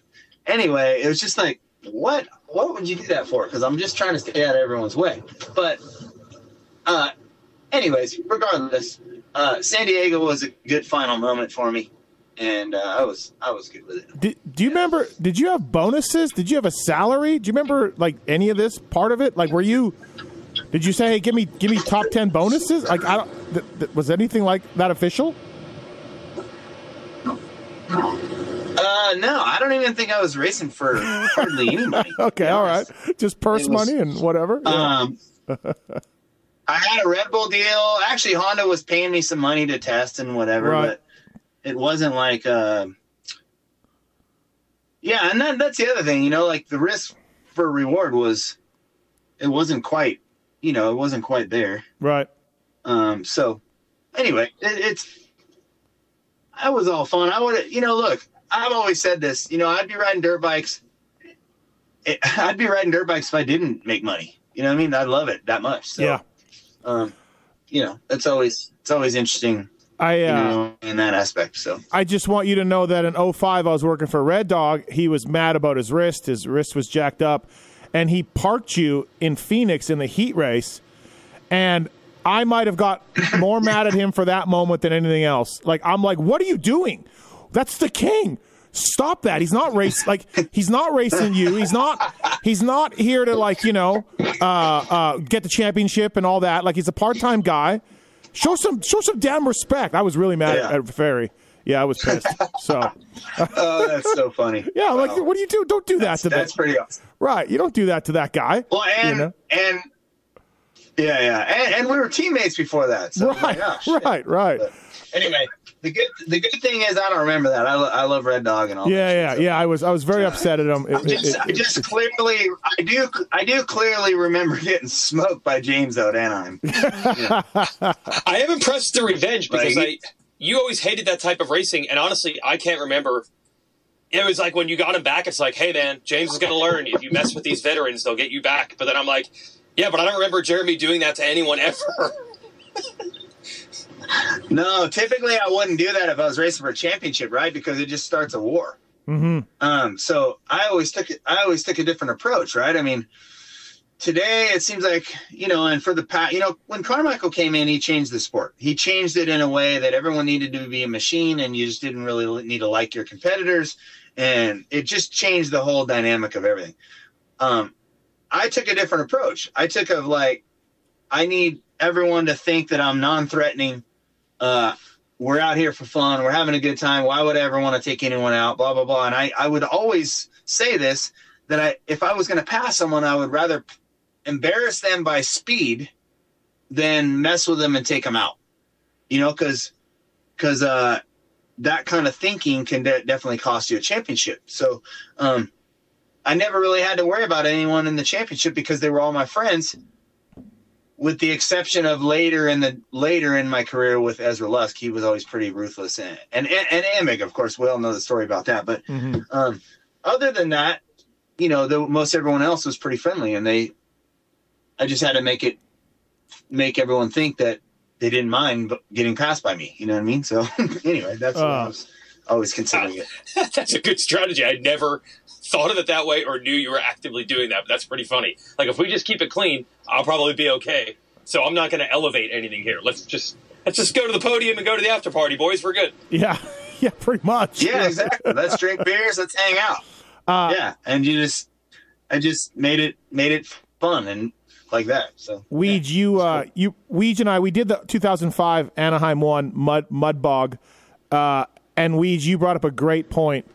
anyway, it was just like, what? What would you do that for? Because I'm just trying to stay out of everyone's way. But, uh, anyways, regardless, uh, San Diego was a good final moment for me, and uh, I was I was good with it. Did, do you remember? Did you have bonuses? Did you have a salary? Do you remember like any of this part of it? Like, were you? Did you say, "Hey, give me give me top ten bonuses"? Like, I don't. Th- th- was anything like that official? Uh, no, I don't even think I was racing for hardly any money. Okay, all right, just purse was- money and whatever. Um, I had a Red Bull deal. Actually, Honda was paying me some money to test and whatever, Right. but it wasn't like, uh, yeah. And then that's the other thing, you know, like the risk for reward was, it wasn't quite, you know, it wasn't quite there. right. Um, so anyway, it, it's, that was all fun. I would, you know, look, I've always said this, you know, I'd be riding dirt bikes. It, I'd be riding dirt bikes if I didn't make money. You know what I mean? I love it that much. So, yeah. um, you know, it's always it's always interesting I you uh, know, in that aspect. So I just want you to know that in 05, I was working for Red Dog. He was mad about his wrist. His wrist was jacked up. And he parked you in Phoenix in the heat race. And I might have got more mad at him for that moment than anything else. Like, I'm like, what are you doing? That's the king. Stop that. He's not race like he's not racing you. He's not he's not here to like, you know, uh uh get the championship and all that. Like he's a part-time guy. Show some show some damn respect. I was really mad Yeah. at, at Ferry. Yeah, I was pissed. So oh, that's so funny. yeah, I'm like, what do you do? Don't do that to that's that. pretty awesome. Right, you don't do that to that guy. Well, and you know? and yeah, yeah, and, and we were teammates before that. So right, shit. right, right. But anyway, the good the good thing is I don't remember that. I, lo- I love Red Dog and all. that Yeah, shit, yeah, so. yeah. I was, I was very upset at him. It- I just, it- I just clearly, I do, I do clearly remember getting smoked by James out at Anaheim. I am impressed with the revenge because Like- I you always hated that type of racing, and honestly, I can't remember. It was like when you got him back, it's like, hey man, James is going to learn. If you mess with these veterans, they'll get you back. But then I'm like, yeah, but I don't remember Jeremy doing that to anyone ever. No, typically I wouldn't do that if I was racing for a championship, right? Because it just starts a war. Mhm. Um, so I always took it. I always took a different approach, right? I mean, today it seems like you know, and for the past, you know, when Carmichael came in, he changed the sport. He changed it in a way that everyone needed to be a machine, and you just didn't really need to like your competitors, and it just changed the whole dynamic of everything. Um, I took a different approach. I took of like, I need everyone to think that I'm non-threatening. Uh, we're out here for fun. We're having a good time. Why would I ever want to take anyone out? Blah blah blah. And I, I would always say this that I, if I was going to pass someone, I would rather embarrass them by speed than mess with them and take them out. You know, because because uh, that kind of thinking can de- definitely cost you a championship. So um, I never really had to worry about anyone in the championship because they were all my friends with the exception of later in the later in my career with Ezra Lusk, he was always pretty ruthless and and and, and Emig, of course, we all know the story about that. But Mhm. um, other than that, you know, the, most everyone else was pretty friendly, and they, I just had to make it make everyone think that they didn't mind getting passed by me. You know what I mean? So anyway, that's what I Uh. was always considering it. that's a good strategy. I never thought of it that way or knew you were actively doing that. But that's pretty funny. Like if we just keep it clean, I'll probably be okay. So I'm not going to elevate anything here. Let's just let's just go to the podium and go to the after party, boys. We're good. Yeah, yeah, pretty much. Yeah, exactly. let's drink beers. Let's hang out. Uh, yeah, and you just, I just made it made it fun and like that. So Weege, you, uh, you, Weege and I, we did the 2005 Anaheim one mud mud bog, uh, and Weege, you brought up a great point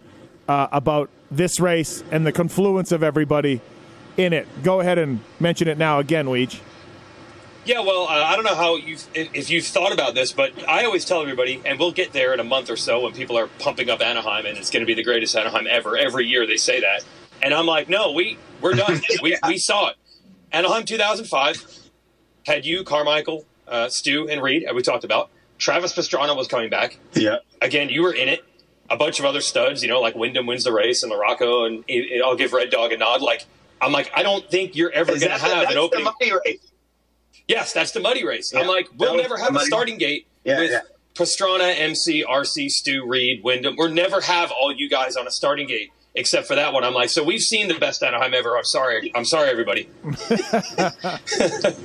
uh, about this race and the confluence of everybody in it. Go ahead and mention it now again, Weege. Yeah, well, uh, I don't know how you if you've thought about this, but I always tell everybody, and we'll get there in a month or so when people are pumping up Anaheim, and it's going to be the greatest Anaheim ever. Every year they say that, and I'm like, no, we we're done. we we saw it. Anaheim 2005 had you, Carmichael, uh, Stu, and Reed, as we talked about. Travis Pastrana was coming back. Yeah. Again, you were in it. A bunch of other studs, you know, like Windham wins the race and LaRocco, and it, I'll give Red Dog a nod. Like, I'm like, I don't think you're ever going to that the- have that's an the opening. money race. Yes, that's the muddy race. Yeah, I'm like, we'll was never have a starting gate Yeah, with yeah. Pastrana, MC, RC, Stu, Reed, Windham. We'll never have all you guys on a starting gate except for that one. I'm like, so we've seen the best Anaheim ever. I'm sorry. I'm sorry, everybody.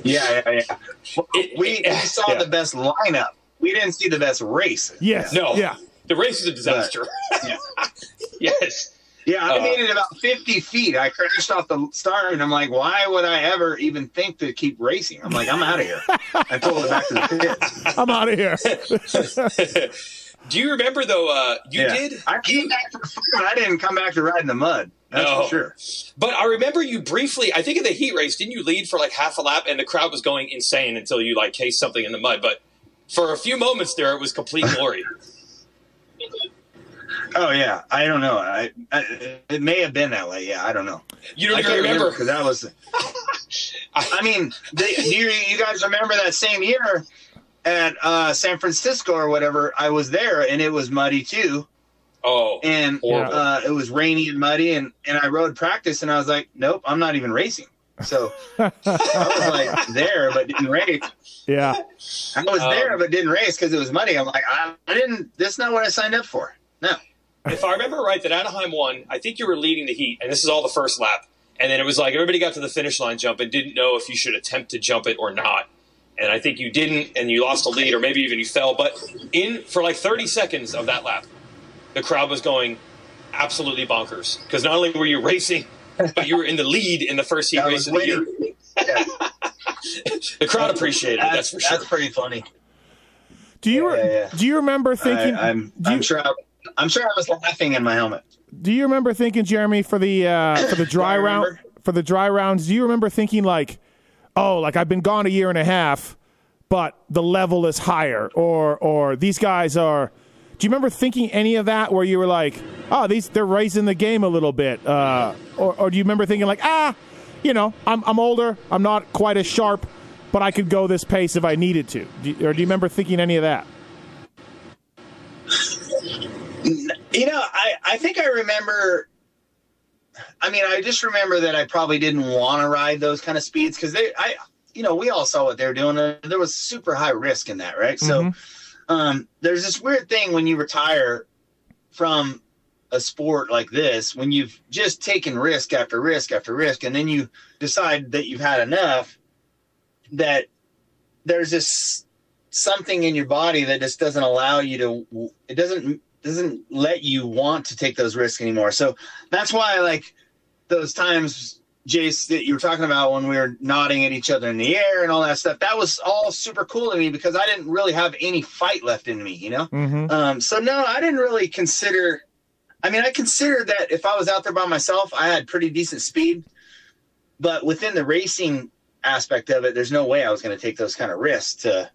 Yeah, yeah, yeah. It- we, it- we saw yeah. the best lineup. We didn't see the best race. Yes. No. Yeah. The race is a disaster. Yeah. yes. Yeah, I Uh, made it about 50 feet. I crashed off the start, and I'm like, why would I ever even think to keep racing? I'm like, I'm out of here. I pulled it back to the pits. I'm out of here. Do you remember though? Uh, you Yeah. did. I came back for fun. I didn't come back to ride in the mud. That's No. for sure. But I remember you briefly. I think in the heat race, didn't you lead for like half a lap, and the crowd was going insane until you like cased something in the mud. But for a few moments there, it was complete glory. Oh yeah, I don't know. I, I it may have been that way. Yeah, I don't know. You don't I can't remember because that was. I mean, they, you, you guys remember that same year at uh, San Francisco or whatever? I was there and it was muddy too, Oh, and uh, it was rainy and muddy, and and I rode practice, and I was like, nope, I'm not even racing. So I was like there, but didn't race. Yeah. I was Um, there, but didn't race because it was money. I'm like, I, I didn't. That's not what I signed up for. No. if I remember right, that Anaheim won. I think you were leading the heat, and this is all the first lap. And then it was like everybody got to the finish line jump and didn't know if you should attempt to jump it or not. And I think you didn't, and you lost the lead, or maybe even you fell. But in for like 30 seconds of that lap, the crowd was going absolutely bonkers because not only were you racing, but you were in the lead in the first heat I race was of the year. waiting. Yeah, The crowd appreciated it. That's that's, for sure. that's pretty funny. Do you Yeah, yeah, yeah. do you remember thinking? I, I'm, do, you, I'm sure. I, I'm sure I was laughing in my helmet. do you remember thinking, Jeremy, for the uh, for the dry round remember. for the dry rounds? Do you remember thinking like, oh, like I've been gone a year and a half, but the level is higher, or or these guys are. Do you remember thinking any of that where you were like, oh, these they're raising the game a little bit, uh, or or do you remember thinking like, ah, you know, I'm I'm older, I'm not quite as sharp, but I could go this pace if I needed to, do or do you remember thinking any of that? You know, I, I think I remember. I mean, I just remember that I probably didn't want to ride those kind of speeds because they, I, you know, we all saw what they were doing. There there was super high risk in that, right? So, um, there's this weird thing when you retire from a sport like this, when you've just taken risk after risk after risk, and then you decide that you've had enough, that there's this something in your body that just doesn't allow you to it doesn't doesn't let you want to take those risks anymore. So that's why like those times jace that you were talking about when we were nodding at each other in the air and all that stuff that was all super cool to me because i didn't really have any fight left in me you know Mm-hmm. um, so no i didn't really consider i mean i considered that if i was out there by myself i had pretty decent speed but within the racing aspect of it there's no way i was going to take those kind of risks to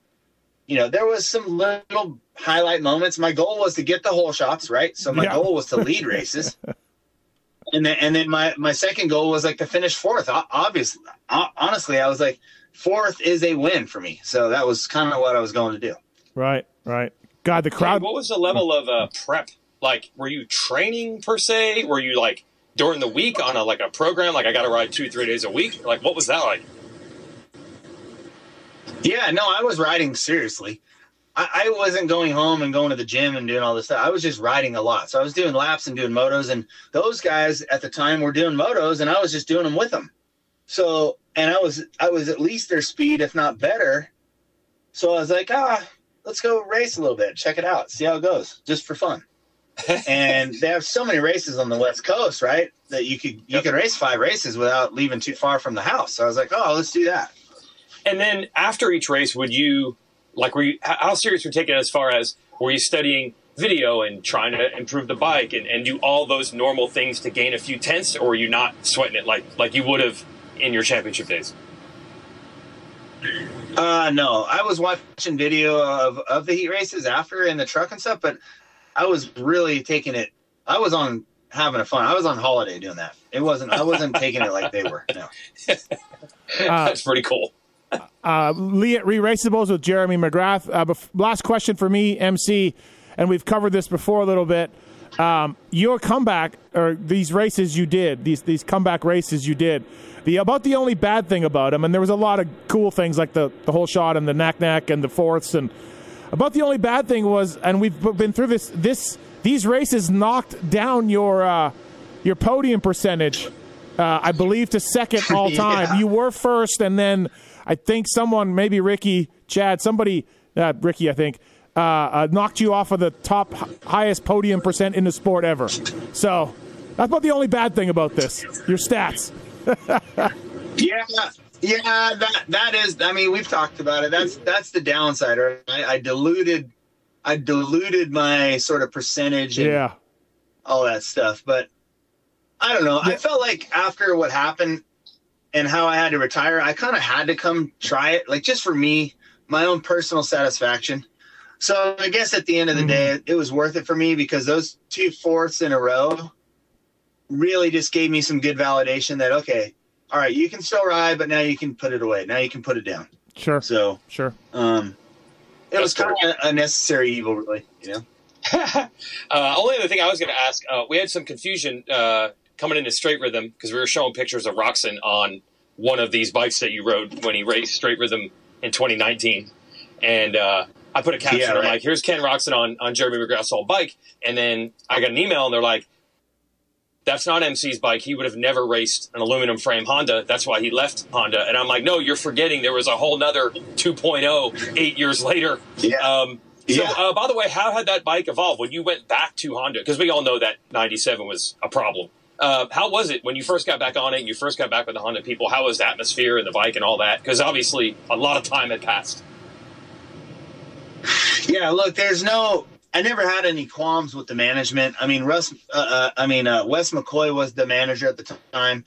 you know there was some little highlight moments my goal was to get the whole shots right so my Yeah. goal was to lead races and then and then my my second goal was like to finish fourth obviously honestly i was like fourth is a win for me so that was kind of what i was going to do Right, right. God, the Hey, crowd. what was the level of uh, prep? Like, were you training per se? Were you like during the week on a like a program? Like, I got to ride two, three days a week. Like, what was that like? Yeah, no, I was riding seriously. I, I wasn't going home and going to the gym and doing all this stuff. I was just riding a lot. So I was doing laps and doing motos, and those guys at the time were doing motos, and I was just doing them with them. So, and I was I was at least their speed, if not better. So I was like, ah, let's go race a little bit, check it out, see how it goes, just for fun. and they have so many races on the West Coast, right? That you could you Yep. can race five races without leaving too far from the house. So I was like, oh, let's do that. And then after each race, would you like were you how serious were you taking it as far as were you studying video and trying to improve the bike and, and do all those normal things to gain a few tenths, or were you not sweating it like like you would have in your championship days? Uh, no, I was watching video of, of the heat races after in the truck and stuff, but I was really taking it. I was on having a fun. I was on holiday doing that. It wasn't. I wasn't taking it like they were. No. That's pretty cool. Uh, Leatt Re-Raceables with Jeremy McGrath. Uh, bef- last question for me, MC, and we've covered this before a little bit. Um, your comeback or these races you did, these these comeback races you did. The about the only bad thing about them, and there was a lot of cool things like the the whole shot and the nac nac and the fourths, and about the only bad thing was, and we've been through this. This these races knocked down your uh, your podium percentage. Uh, I believe to second all time. Yeah. You were first, and then I think someone, maybe Ricky, Chad, somebody, uh, Ricky, I think, uh, uh, knocked you off of the top h- highest podium percent in the sport ever. So that's about the only bad thing about this. Your stats. Yeah, yeah. That that is. I mean, we've talked about it. That's that's the downside. Right? I, I diluted, I diluted my sort of percentage and Yeah. all that stuff. But I don't know. I felt like after what happened and how I had to retire, I kind of had to come try it, like just for me, my own personal satisfaction. So I guess at the end of the day, it was worth it for me because those two fourths in a row really just gave me some good validation that okay, all right, you can still ride, but now you can put it away. Now you can put it down. Sure. So Sure. um, it was That's kind of a necessary evil, really. You know. Uh, only other thing I was going to ask, uh, we had some confusion uh, coming into straight rhythm because we were showing pictures of Roczen on one of these bikes that you rode when he raced straight rhythm in 2019, and uh, I put a caption. Yeah, I'm right. like, "Here's Ken Roczen on on Jeremy McGrath's old bike," and then I got an email, and they're like. That's not MC's bike. He would have never raced an aluminum frame Honda. That's why he left Honda. And I'm like, no, you're forgetting there was a whole nother 2.0 eight years later. Yeah. Um, so, Yeah. uh, by the way, how had that bike evolved when you went back to Honda? Because we all know that '97 was a problem. Uh, how was it when you first got back on it and you first got back with the Honda people? How was the atmosphere and the bike and all that? Because obviously, a lot of time had passed. Yeah, look, there's no. I never had any qualms with the management. I mean, Russ. Uh, uh, I mean, uh, Wes McCoy was the manager at the time.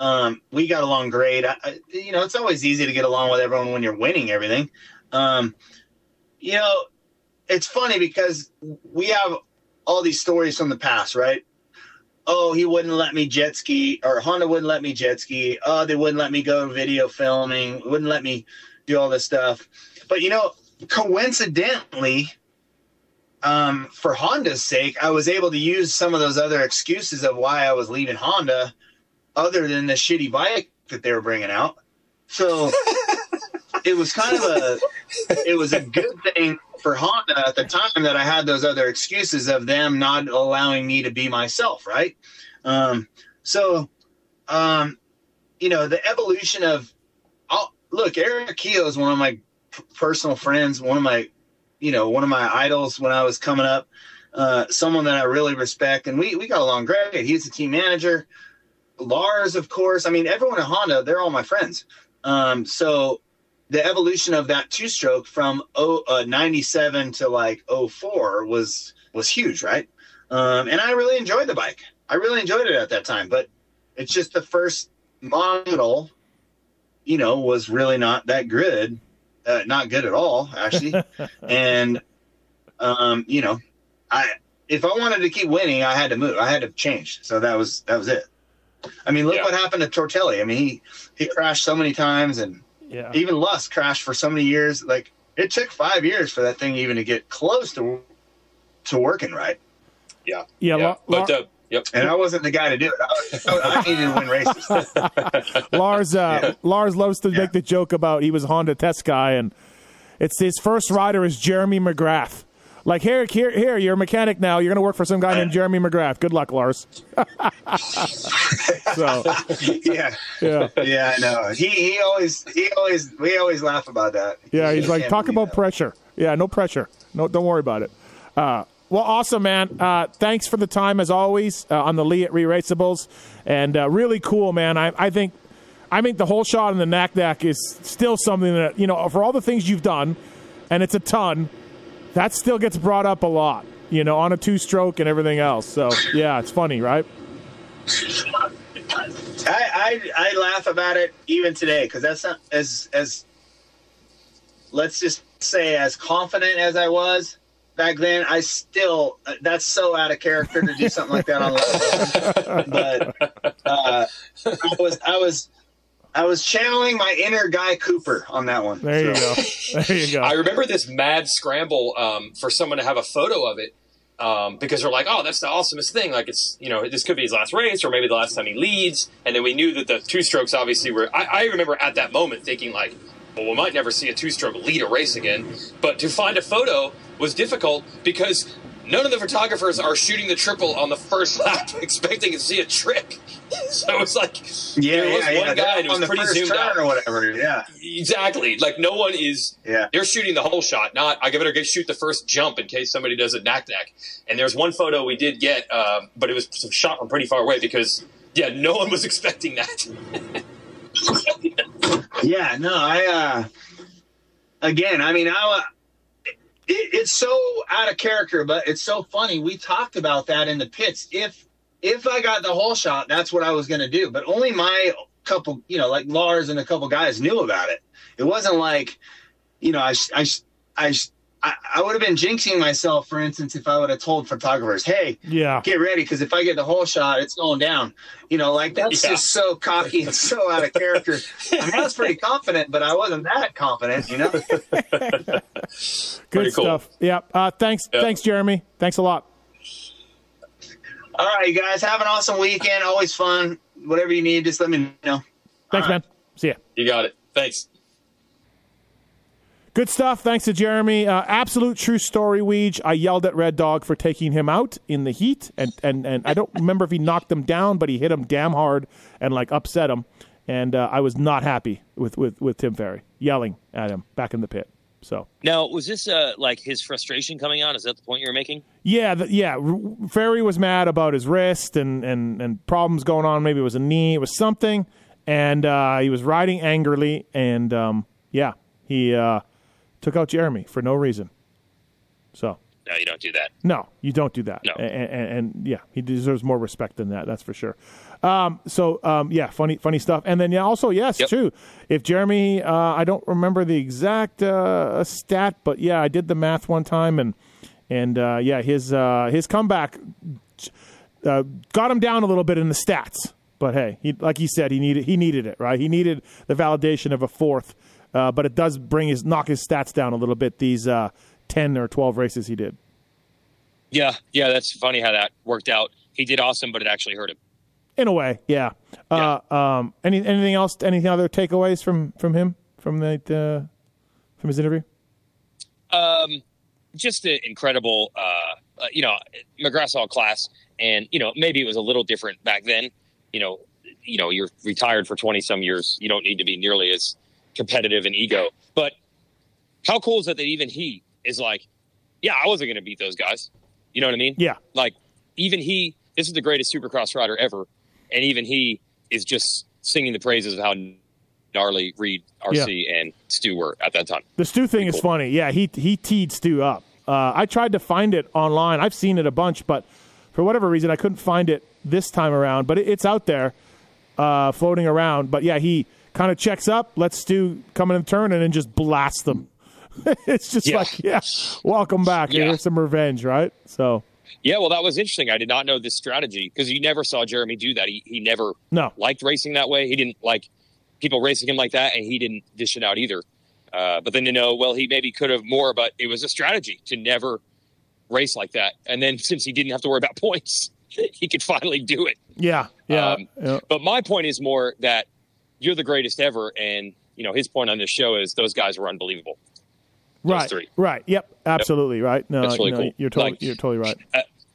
Um, we got along great. I, I, you know, it's always easy to get along with everyone when you're winning everything. Um, you know, it's funny because we have all these stories from the past, right? Oh, he wouldn't let me jet ski, or Honda wouldn't let me jet ski. Oh, they wouldn't let me go video filming. Wouldn't let me do all this stuff. But you know, coincidentally, um, for Honda's sake, I was able to use some of those other excuses of why I was leaving Honda, other than the shitty bike that they were bringing out. So it was kind of a, it was a good thing for Honda at the time that I had those other excuses of them not allowing me to be myself, right? Um, so, um, you know, the evolution of, I'll, look, Erik Kehoe is one of my p- personal friends, one of my you know, one of my idols when I was coming up, uh, someone that I really respect, and we we got along great. He's the team manager. Lars, of course. I mean, everyone at Honda, they're all my friends. Um, so the evolution of that two stroke from oh, uh, 97 to like 04 was was huge, right? Um, and I really enjoyed the bike. I really enjoyed it at that time, but it's just the first model, you know, was really not that good uh, not good at all actually and um you know i if i wanted to keep winning i had to move i had to change so that was that was it i mean look Yeah. what happened to tortelli i mean he he crashed so many times and Yeah. even Lusk crashed for so many years like it took five years for that thing even to get close to to working right Yeah. Yeah. La- but La- uh, yep. and i wasn't the guy to do it i, I needed to win races Lars uh, Lars loves to make the joke about he was a Honda test guy, and it's his first rider is Jeremy McGrath. Like here, here, here, you're a mechanic now. You're going to work for some guy named Jeremy McGrath. Good luck, Lars. so yeah yeah, yeah i know he he always he always we always laugh about that yeah. He's like talk about that. pressure. Yeah, no pressure. No, don't worry about it. Uh, well, awesome, man. Uh, thanks for the time as always uh, on the Leatt Re-Raceables, and uh, really cool, man. I, I think, I think the whole shot in the nac nac is still something that you know for all the things you've done, and it's a ton. That still gets brought up a lot, you know, on a two-stroke and everything else. So yeah, it's funny, right? I, I I laugh about it even today because that's not as as let's just say as confident as I was back then, I still uh, that's so out of character to do something like that on the but uh, I was I was I was channeling my inner Guy Cooper on that one. There you go. There you go. I remember this mad scramble um, for someone to have a photo of it um, because they're like, "Oh, that's the awesomest thing!" Like it's you know this could be his last race or maybe the last time he leads. And then we knew that the two strokes obviously were. I, I remember at that moment thinking like, "Well, we might never see a two stroke lead a race again." But to find a photo was difficult because none of the photographers are shooting the triple on the first lap, expecting to see a trick. so it's like Yeah, there was yeah, one yeah. guy and it was on the pretty first zoomed turn out. or whatever. Yeah, Exactly. Like no one is. Yeah. They're shooting the whole shot. Not I better get shoot the first jump in case somebody does a nac nac. And there's one photo we did get, um, but it was shot from pretty far away because yeah, no one was expecting that. yeah. No, I. uh Again, I mean, I. It, it's so out of character, but it's so funny. We talked about that in the pits. If if I got the whole shot, that's what I was going to do. But only my couple, you know, like Lars and a couple guys knew about it. It wasn't like, you know, I, I, I, I, I would have been jinxing myself, for instance, if I would have told photographers, hey, yeah. get ready because if I get the whole shot, it's going down. You know, like that's Yeah. just so cocky and so out of character. I mean, I was pretty confident, but I wasn't that confident. You know. Good Pretty cool. stuff. Yeah. Uh, thanks. Yeah. Thanks, Jeremy. Thanks a lot. All right, you guys have an awesome weekend. Always fun. Whatever you need, just let me know. Thanks, All right. man. See ya. you got it. Thanks. Good stuff. Thanks to Jeremy. Uh, absolute true story, Weege. I yelled at Red Dog for taking him out in the heat, and, and, and I don't remember if he knocked him down, but he hit him damn hard and like upset him. And uh, I was not happy with, with, with Tim Ferry yelling at him back in the pit. So Now, was this uh, like his frustration coming out? Is that the point you were making? yeah, the, yeah. R- Ferry was mad about his wrist and, and, and problems going on. Maybe it was a knee. It was something, and uh, he was riding angrily. And um, yeah, he uh, took out Jeremy for no reason. So. No, you don't do that. No, you don't do that. No. and, and, and yeah, he deserves more respect than that. That's for sure. Um, so um, yeah, funny, funny stuff. And then yeah, also yes, Yep. too. If Jeremy, uh, I don't remember the exact uh, stat, but yeah, I did the math one time, and and uh, yeah, his uh, his comeback uh, got him down a little bit in the stats. But hey, he, like he said, he needed he needed it, right? He needed the validation of a fourth, uh, but it does bring his knock his stats down a little bit. These uh, ten or twelve races he did. Yeah, yeah, that's funny how that worked out. He did awesome, but it actually hurt him. In a way, yeah. Uh, um, any anything else? Any other takeaways from from him from the uh, from his interview? Um, just an incredible, uh, uh, you know, McGrath's all class, and you know maybe it was a little different back then. You know, you know, you're retired for twenty some years. You don't need to be nearly as competitive and ego. But how cool is it that even he is like, yeah, I wasn't going to beat those guys. You know what I mean? Yeah, Like even he, this is the greatest Supercross rider ever, and even he is just singing the praises of how gnarly Reed, RC, and Stu were at that time. the Stu thing is funny. Yeah, he he teed Stu up. Uh, I tried to find it online. I've seen it a bunch, but for whatever reason, I couldn't find it this time around. But it, it's out there, uh, floating around. But yeah, he kind of checks up, lets Stu come in and turn, and then just blasts them. it's just Yeah. like, yeah, welcome back. Yeah. Here's some revenge, right? So Yeah, well, that was interesting. I did not know this strategy because you never saw Jeremy do that. He he never no, liked racing that way. He didn't like people racing him like that, and he didn't dish it out either. Uh, but then to know, well, he maybe could have more, but it was a strategy to never race like that. And then since he didn't have to worry about points, he could finally do it. yeah, yeah, Um, yeah. But my point is more that you're the greatest ever, and you know his point on this show is those guys were unbelievable. Right, three. right. Yep, absolutely right. No, really no, cool. You're totally, Like- you're totally right.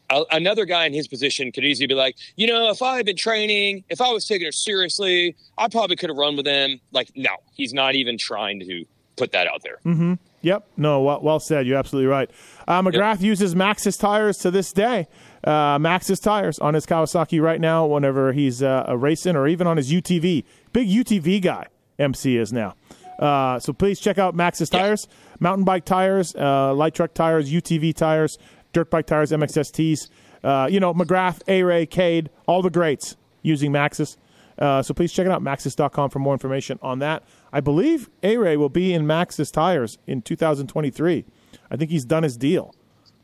a- another guy in his position could easily be like, you know, if I had been training, if I was taking it seriously, I probably could have run with him. Like, no, he's not even trying to put that out there. Mm-hmm. Yep. No, well, well said. You're absolutely right. Uh, McGrath uses Maxxis tires to this day. Uh, Maxxis tires on his Kawasaki right now whenever he's uh, racing or even on his UTV. Big UTV guy, MC is now. Uh, so please check out Maxxis tires, mountain bike tires, uh, light truck tires, UTV tires, dirt bike tires, MXSTs. Uh, you know, McGrath, A-Ray, Cade, all the greats using Maxxis. Uh, so please check it out, maxxis.com for more information on that. I believe A Ray will be in Maxxis tires in 2023. I think he's done his deal.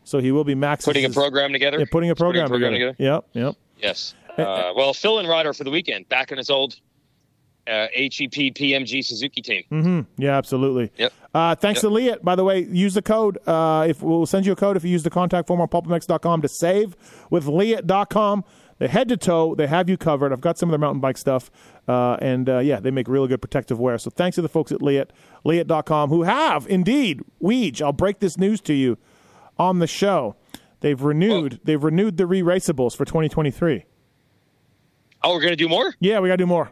So he will be Maxxis. Putting a program together. Yeah, putting a program, Putting a program together. together. Yep, yep. Yes. Uh, well, Phil and Ryder for the weekend, back in his old uh, HEP PMG Suzuki team. Yeah, absolutely. Yep. Uh, thanks Yep. to Leatt, by the way. Use the code. Uh, if we'll send you a code if you use the contact form on pulpmx.com to save with Leatt.com. They head to toe. They have you covered. I've got some of their mountain bike stuff, uh, and uh, yeah, they make really good protective wear. So thanks to the folks at Leatt, Leatt.com, who have indeed Weege. I'll break this news to you on the show. They've renewed. They've renewed the re-raceables for 2023. Oh, we're going to do more? Yeah, we got to do more.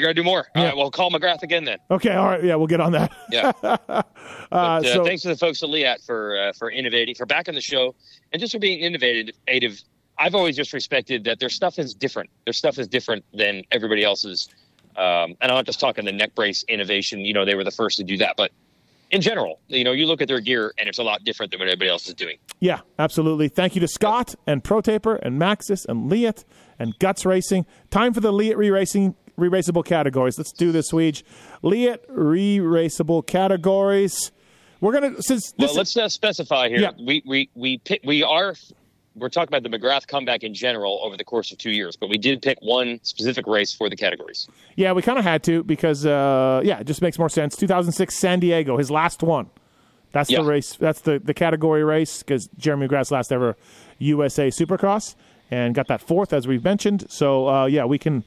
We got to do more. Yeah. All right, well, call McGrath again then. Okay, all right. Yeah, we'll get on that. Yeah. But, uh, so- thanks to the folks at Leatt for uh, for innovating, for backing the show, and just for being innovative. I've always just respected that their stuff is different. Their stuff is different than everybody else's. Um, and I'm not just talking the neck brace innovation. You know, they were the first to do that, but in general, you know, you look at their gear and it's a lot different than what everybody else is doing. Yeah, absolutely. Thank you to Scott and ProTaper and Maxxis and Leatt and Guts Racing. Time for the Leatt re-racing re-raceable categories. Let's do this, Weege. Leatt re-raceable categories. We're gonna since Well, let's uh, specify here. Yeah. We we we pick, we are we're talking about the McGrath comeback in general over the course of two years, but we did pick one specific race for the categories. yeah, we kind of had to because uh, yeah, it just makes more sense. 2006 San Diego, his last one. That's Yeah. the race. That's the the category race because Jeremy McGrath's last ever USA Supercross and got that fourth as we've mentioned. So uh, yeah, we can.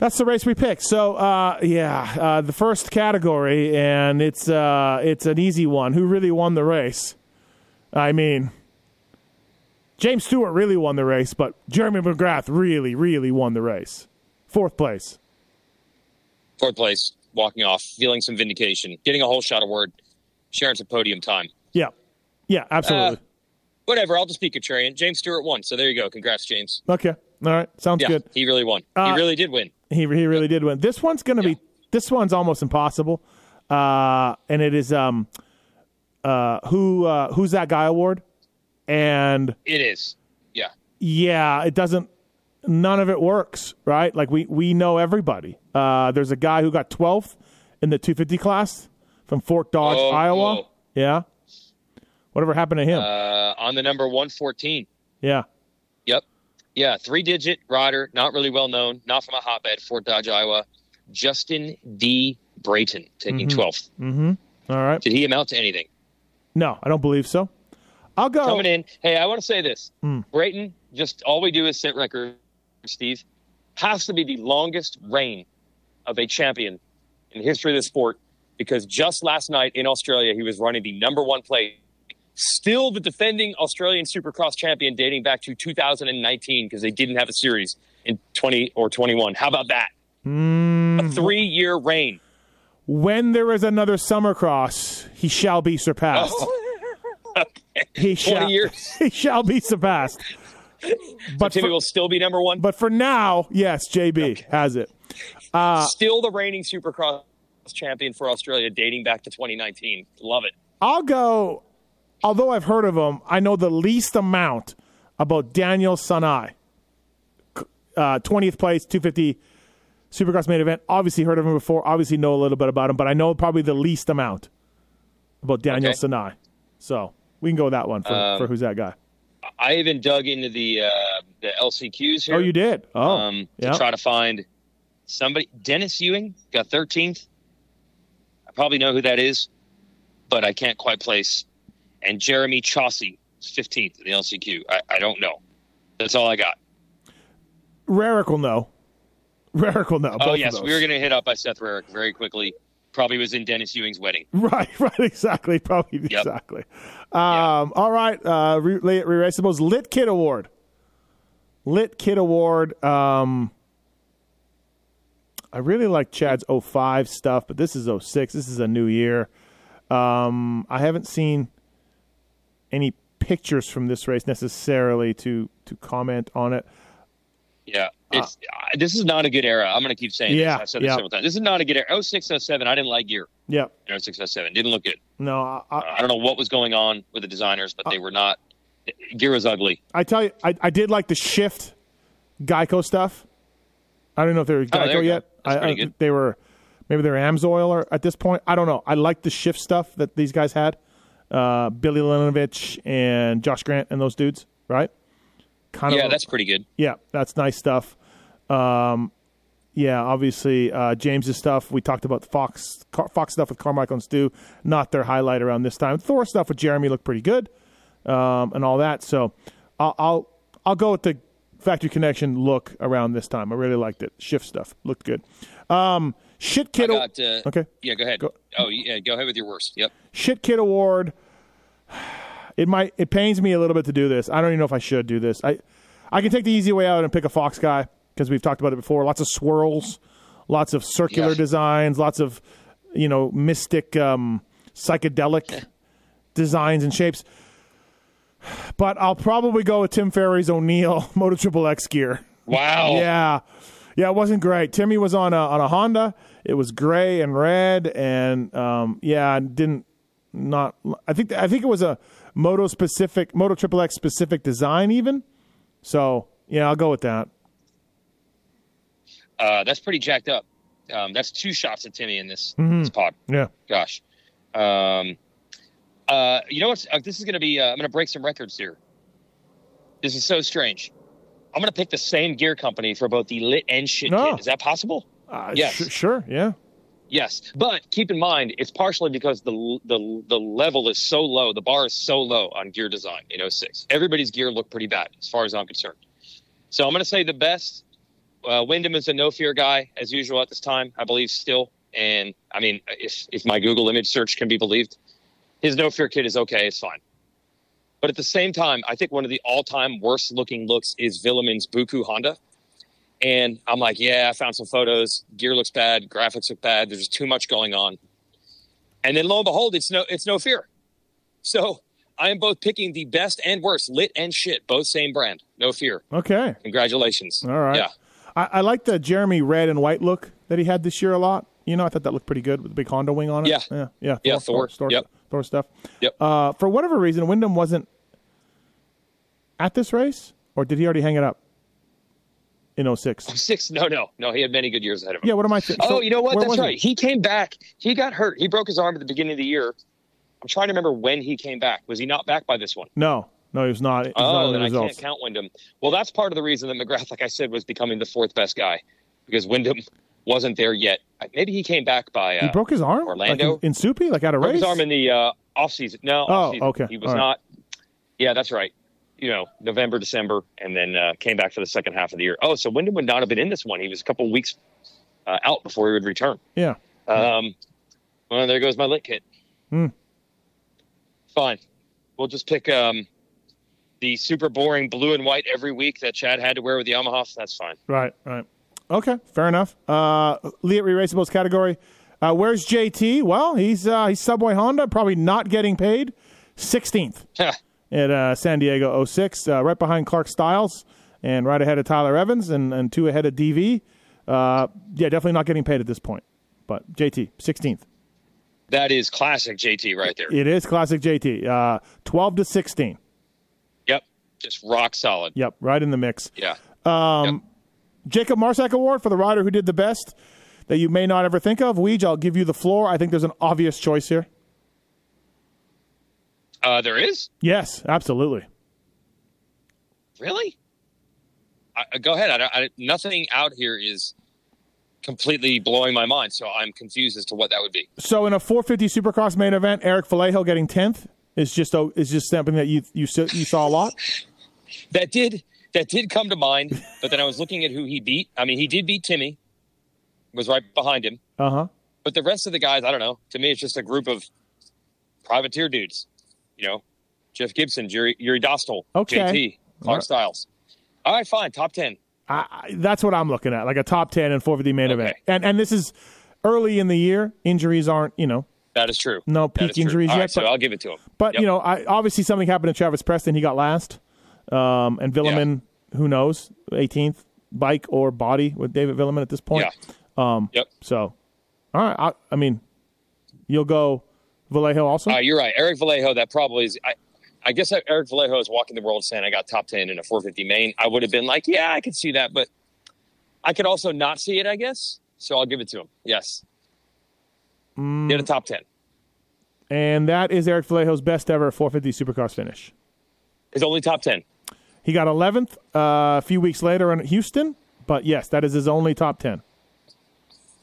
That's the race we picked. So uh, yeah, uh, the first category, and it's uh, it's an easy one. Who really won the race? I mean, James Stewart really won the race, but Jeremy McGrath really, really won the race. Fourth place. Fourth place, walking off, feeling some vindication, getting a whole shot of word, sharing some podium time. Yeah, yeah, absolutely. Whatever, I'll just be contrarian. James Stewart won, so there you go. Congrats, James. okay, all right, sounds Yeah, good. he really won. Uh, he really did win. He he really did win. This one's going to Yeah. be this one's almost impossible, uh, and it is um uh who uh, who's that guy award, and It is. Yeah. yeah, it doesn't. None of it works, right? Like we we know everybody. Uh, there's a guy who got 12th in the 250 class from Fort Dodge, Oh, Iowa. oh. Yeah. Whatever happened to him? Uh, on the number 114. yeah. Yeah, three digit rider, not really well known, not from a hotbed, Fort Dodge, Iowa. Justin D. Brayton taking 12th. All right. Did he amount to anything? No, I don't believe so. I'll go. Coming in, hey, I want to say this. Hmm. Brayton, just all we do is set records, Steve, has to be the longest reign of a champion in the history of the sport because just last night in Australia, he was running the number one place. Still the defending Australian Supercross champion dating back to 2019 because they didn't have a series in 20 or 21. How about that? Hmm. A three year reign. When there is another summer cross, he shall be surpassed. He 20 shall, years. he shall be surpassed. But Timmy for, will still be number one. but for now, yes, JB has it. Uh, still the reigning Supercross champion for Australia dating back to 2019. Love it. I'll go. Although I've heard of him, I know the least amount about Daniel Sani. Uh, 20th place, 250 Supercross main event. Obviously heard of him before. Obviously know a little bit about him, but I know probably the least amount about Daniel Okay. Sani. So we can go with that one for, Um, for who's that guy. I even dug into the uh, the LCQs here. Oh, you did? Oh, um, to yeah. try to find somebody. Dennis Ewing got 13th. I probably know who that is, but I can't quite place. And Jeremy Chaucy is 15th in the LCQ. I, I don't know. That's all I got. Rarick will know. Rarick will know. Oh yes, we were going to hit up by Seth Rarick very quickly. Probably was in Dennis Ewing's wedding. Right, right, exactly, probably Yep. exactly. Um, All right, uh, re- re- Re-Raceables Lit Kit Award. Lit Kit Award. Um, I really like Chad's 05 stuff, but this is 06. This is a new year. Um, I haven't seen any pictures from this race necessarily to to comment on it. Yeah, it's uh, this is not a good era. I'm going to keep saying Yeah, this. I've said this yeah. several times. This is not a good era. 06, 07, I didn't like gear. Yeah, In 06, 07, didn't look good. no, I, I, I don't know what was going on with the designers, but they were not. Gear was ugly. I tell you, I, I did like the shift Geico stuff. I don't know if they were Oh, Geico go. yet. I, I they were maybe they're Amsoil or at this point. I don't know. I like the shift stuff that these guys had. Uh, Billy Laninovich and Josh Grant and those dudes, right? Kind Yeah, of that's pretty good. yeah, that's nice stuff. Um, yeah, obviously uh, James's stuff. We talked about Fox Car- Fox stuff with Carmichael and Stu. Not their highlight around this time. Thor stuff with Jeremy looked pretty good, um, and all that. So I'll, I'll I'll go with the Factory Connection look around this time. I really liked it. Shift stuff looked good. Um, shit kid. got. Uh, okay. Yeah, go ahead. Go- Oh, yeah, go ahead with your worst. Yep. shit kid award. It might it pains me a little bit to do this. I don't even know if I should do this. I I can take the easy way out and pick a Fox guy because we've talked about it before. Lots of swirls, lots of circular Yeah. designs, lots of you know mystic um, psychedelic designs and shapes. But I'll probably go with Tim Ferry's O'Neill Moto Triple X gear. Wow. Yeah, yeah, it wasn't great. Timmy was on a on a Honda. It was gray and red, and um, yeah, it didn't not. I think I think it was a Moto specific, Moto Triple X specific design, even. So yeah, I'll go with that. Uh, that's pretty jacked up. Um, that's two shots at Timmy in this, Mm-hmm. this pod. Yeah, Gosh. Um, uh, you know what? Uh, this is going to be. Uh, I'm going to break some records here. This is so strange. I'm going to pick the same gear company for both the lit and shit No. kit. Is that possible? Uh, Yes. sh- sure, yeah, Yes, but keep in mind it's partially because the the the level is so low, the bar is so low on gear design in 06. Everybody's gear looked pretty bad as far as I'm concerned. So I'm going to say the best. Uh, Windham is a no fear guy as usual at this time, I believe still. And I mean, if if my Google image search can be believed, his no fear kit is okay, it's fine. But at the same time, I think one of the all time worst looking looks is Vuillemin's Buku Honda. And I'm like, yeah, I found some photos. Gear looks bad. Graphics look bad. There's too much going on. And then lo and behold, it's no, it's no fear. So I am both picking the best and worst, lit and shit, both same brand. No fear. okay, Congratulations. all right. Yeah. I, I like the Jeremy red and white look that he had this year a lot. You know, I thought that looked pretty good with the big Honda wing on it. Yeah. yeah, yeah. Yeah, Thor. Thor, Yep. Thor stuff. Yep. Uh, for whatever reason, Windham wasn't at this race, or did he already hang it up in 06? Six. No, no, no. He had many good years ahead of him. Yeah, what am I? Th- Oh, so you know what? That's was he? right. He came back. He got hurt. He broke his arm at the beginning of the year. I'm trying to remember when he came back. Was he not back by this one? No, no, he was not. He was not Oh, the then I can't count Windham. Well, that's part of the reason that McGrath, like I said, was becoming the fourth best guy because Windham wasn't there yet. Maybe he came back by. Uh, He broke his arm, Orlando? like in, in Soupy, like at a broke race. his arm in the uh, off season. No, Oh, off season. okay. He was right. not. Yeah, that's right. You know, November, December, and then uh, came back for the second half of the year. Oh, so Windham would not have been in this one. He was a couple weeks uh, out before he would return. yeah, Um, well, there goes my lit kit. Hmm. Fine. We'll just pick um, the super boring blue and white every week that Chad had to wear with the Yamaha. That's fine. right, right. Okay, fair enough. Uh, Leatt Re-Raceables category. Uh, where's JT? Well, he's uh, he's Subway Honda, probably not getting paid. 16th at uh, San Diego 06, uh, right behind Clark Stiles and right ahead of Tyler Evans and, and two ahead of DV. Uh, yeah, definitely not getting paid at this point. But JT, 16th. that is classic JT right there. It is classic JT. Uh, 12 to 16. Yep. Just rock solid. Yep, right in the mix. Yeah. Um, Jacob Marsack Award for the rider who did the best that you may not ever think of. Weege, I'll give you the floor. I think there's an obvious choice here. Uh, there is? Yes, absolutely. Really? I, I- go ahead. I, I, nothing out here is completely blowing my mind, so I'm confused as to what that would be. So in a 450 Supercross main event, Eric Vallejo getting 10th is just oh, is just something that you you saw- you saw a lot. That did that did come to mind, but then I was looking at who he beat. I mean, he did beat Timmy, was right behind him. Uh huh. But the rest of the guys, I don't know. To me, it's just a group of privateer dudes. You know, Jeff Gibson, Yuri, Yuri Dostal, Okay. JT, Clark right. Stiles. All right, fine, top ten. I, I- that's what I'm looking at, like a top 10 and 450 main Okay. event. And and this is early in the year. Injuries aren't you know, That is true. No peak injuries yet, right, so I'll give it to him. but Yep. you know, I, obviously something happened to Travis Preston. He got last. Um, and Vuillemin, who knows, 18th bike or body with David Vuillemin at this point. Yeah. Um, Yep. So, all right. I, I mean, you'll go Vallejo also. Uh, you're right. Eric Vallejo, that probably is. I, I guess Eric Vallejo is walking the world saying I got top 10 in a 450 main. I would have been like, yeah, I could see that. But I could also not see it, I guess. So I'll give it to him. Yes. Mm. A top 10. And that is Eric Vallejo's best ever 450 Supercross finish. His only top 10. He got 11th uh, a few weeks later in Houston, but yes, that is his only top 10.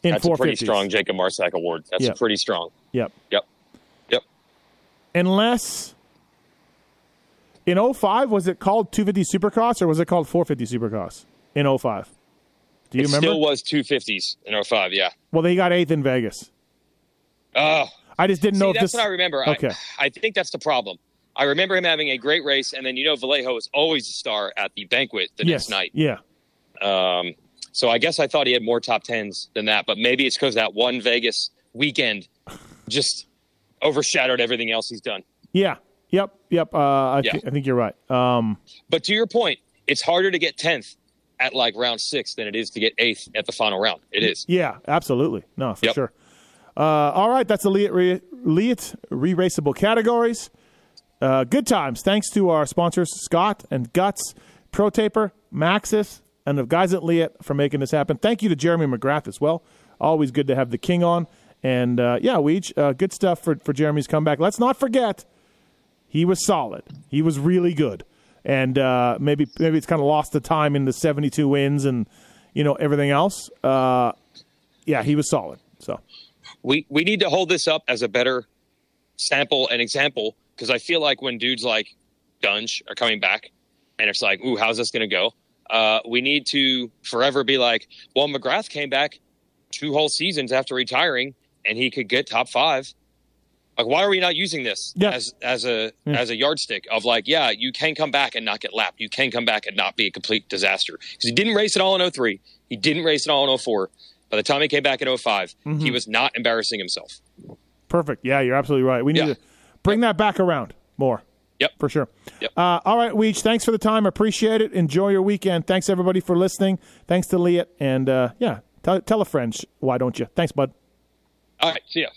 In That's a pretty strong Jacob Marsack award. That's Yeah. pretty strong. Yep. Yep. Yep. Unless in 05, was it called 250 Supercross or was it called 450 Supercross in 05? Do you remember? it remember? still was 250s in 05, yeah. well, they got eighth in Vegas. Oh, I just didn't know See, if that's this. what I remember. Okay. I, I think that's the problem. I remember him having a great race, and then you know Vallejo was always a star at the banquet the yes. next night. Yeah. Um, so I guess I thought he had more top tens than that, but maybe it's because that one Vegas weekend just overshadowed everything else he's done. Yeah. Yep. Yep. Uh, I, Yeah. thi- I think you're right. Um, But to your point, it's harder to get tenth at like round six than it is to get eighth at the final round. It is. yeah, absolutely. No, for Yep. sure. Uh, all right. That's the Leatt re- Leatt re-raceable categories. Uh, good times. Thanks to our sponsors, Scott and Guts, Pro Taper, Maxxis, and the guys at Leatt for making this happen. Thank you to Jeremy McGrath as well. Always good to have the king on. And uh, yeah, Weege, uh, good stuff for, for Jeremy's comeback. Let's not forget, he was solid. He was really good. And uh, maybe maybe it's kind of lost the time in the 72 wins and you know everything else. Uh, yeah, he was solid. So we we need to hold this up as a better sample and example because I feel like when dudes like Dungey are coming back and it's like, ooh, how's this going to go? Uh, we need to forever be like, well, McGrath came back two whole seasons after retiring and he could get top five. Like, why are we not using this Yeah. as as a as a yardstick of like, yeah, you can come back and not get lapped. You can come back and not be a complete disaster because he didn't race it all in 03. He didn't race it all in 04. By the time he came back in 5 he was not embarrassing himself. perfect. Yeah, you're absolutely right. We need Yeah. to bring that back around more. Yep. for sure. Yep. Uh, all right, Weege, thanks for the time. Appreciate it. Enjoy your weekend. Thanks, everybody, for listening. Thanks to Leatt. And uh, yeah, tell, tell a friend, why don't you? Thanks, bud. All right. See ya.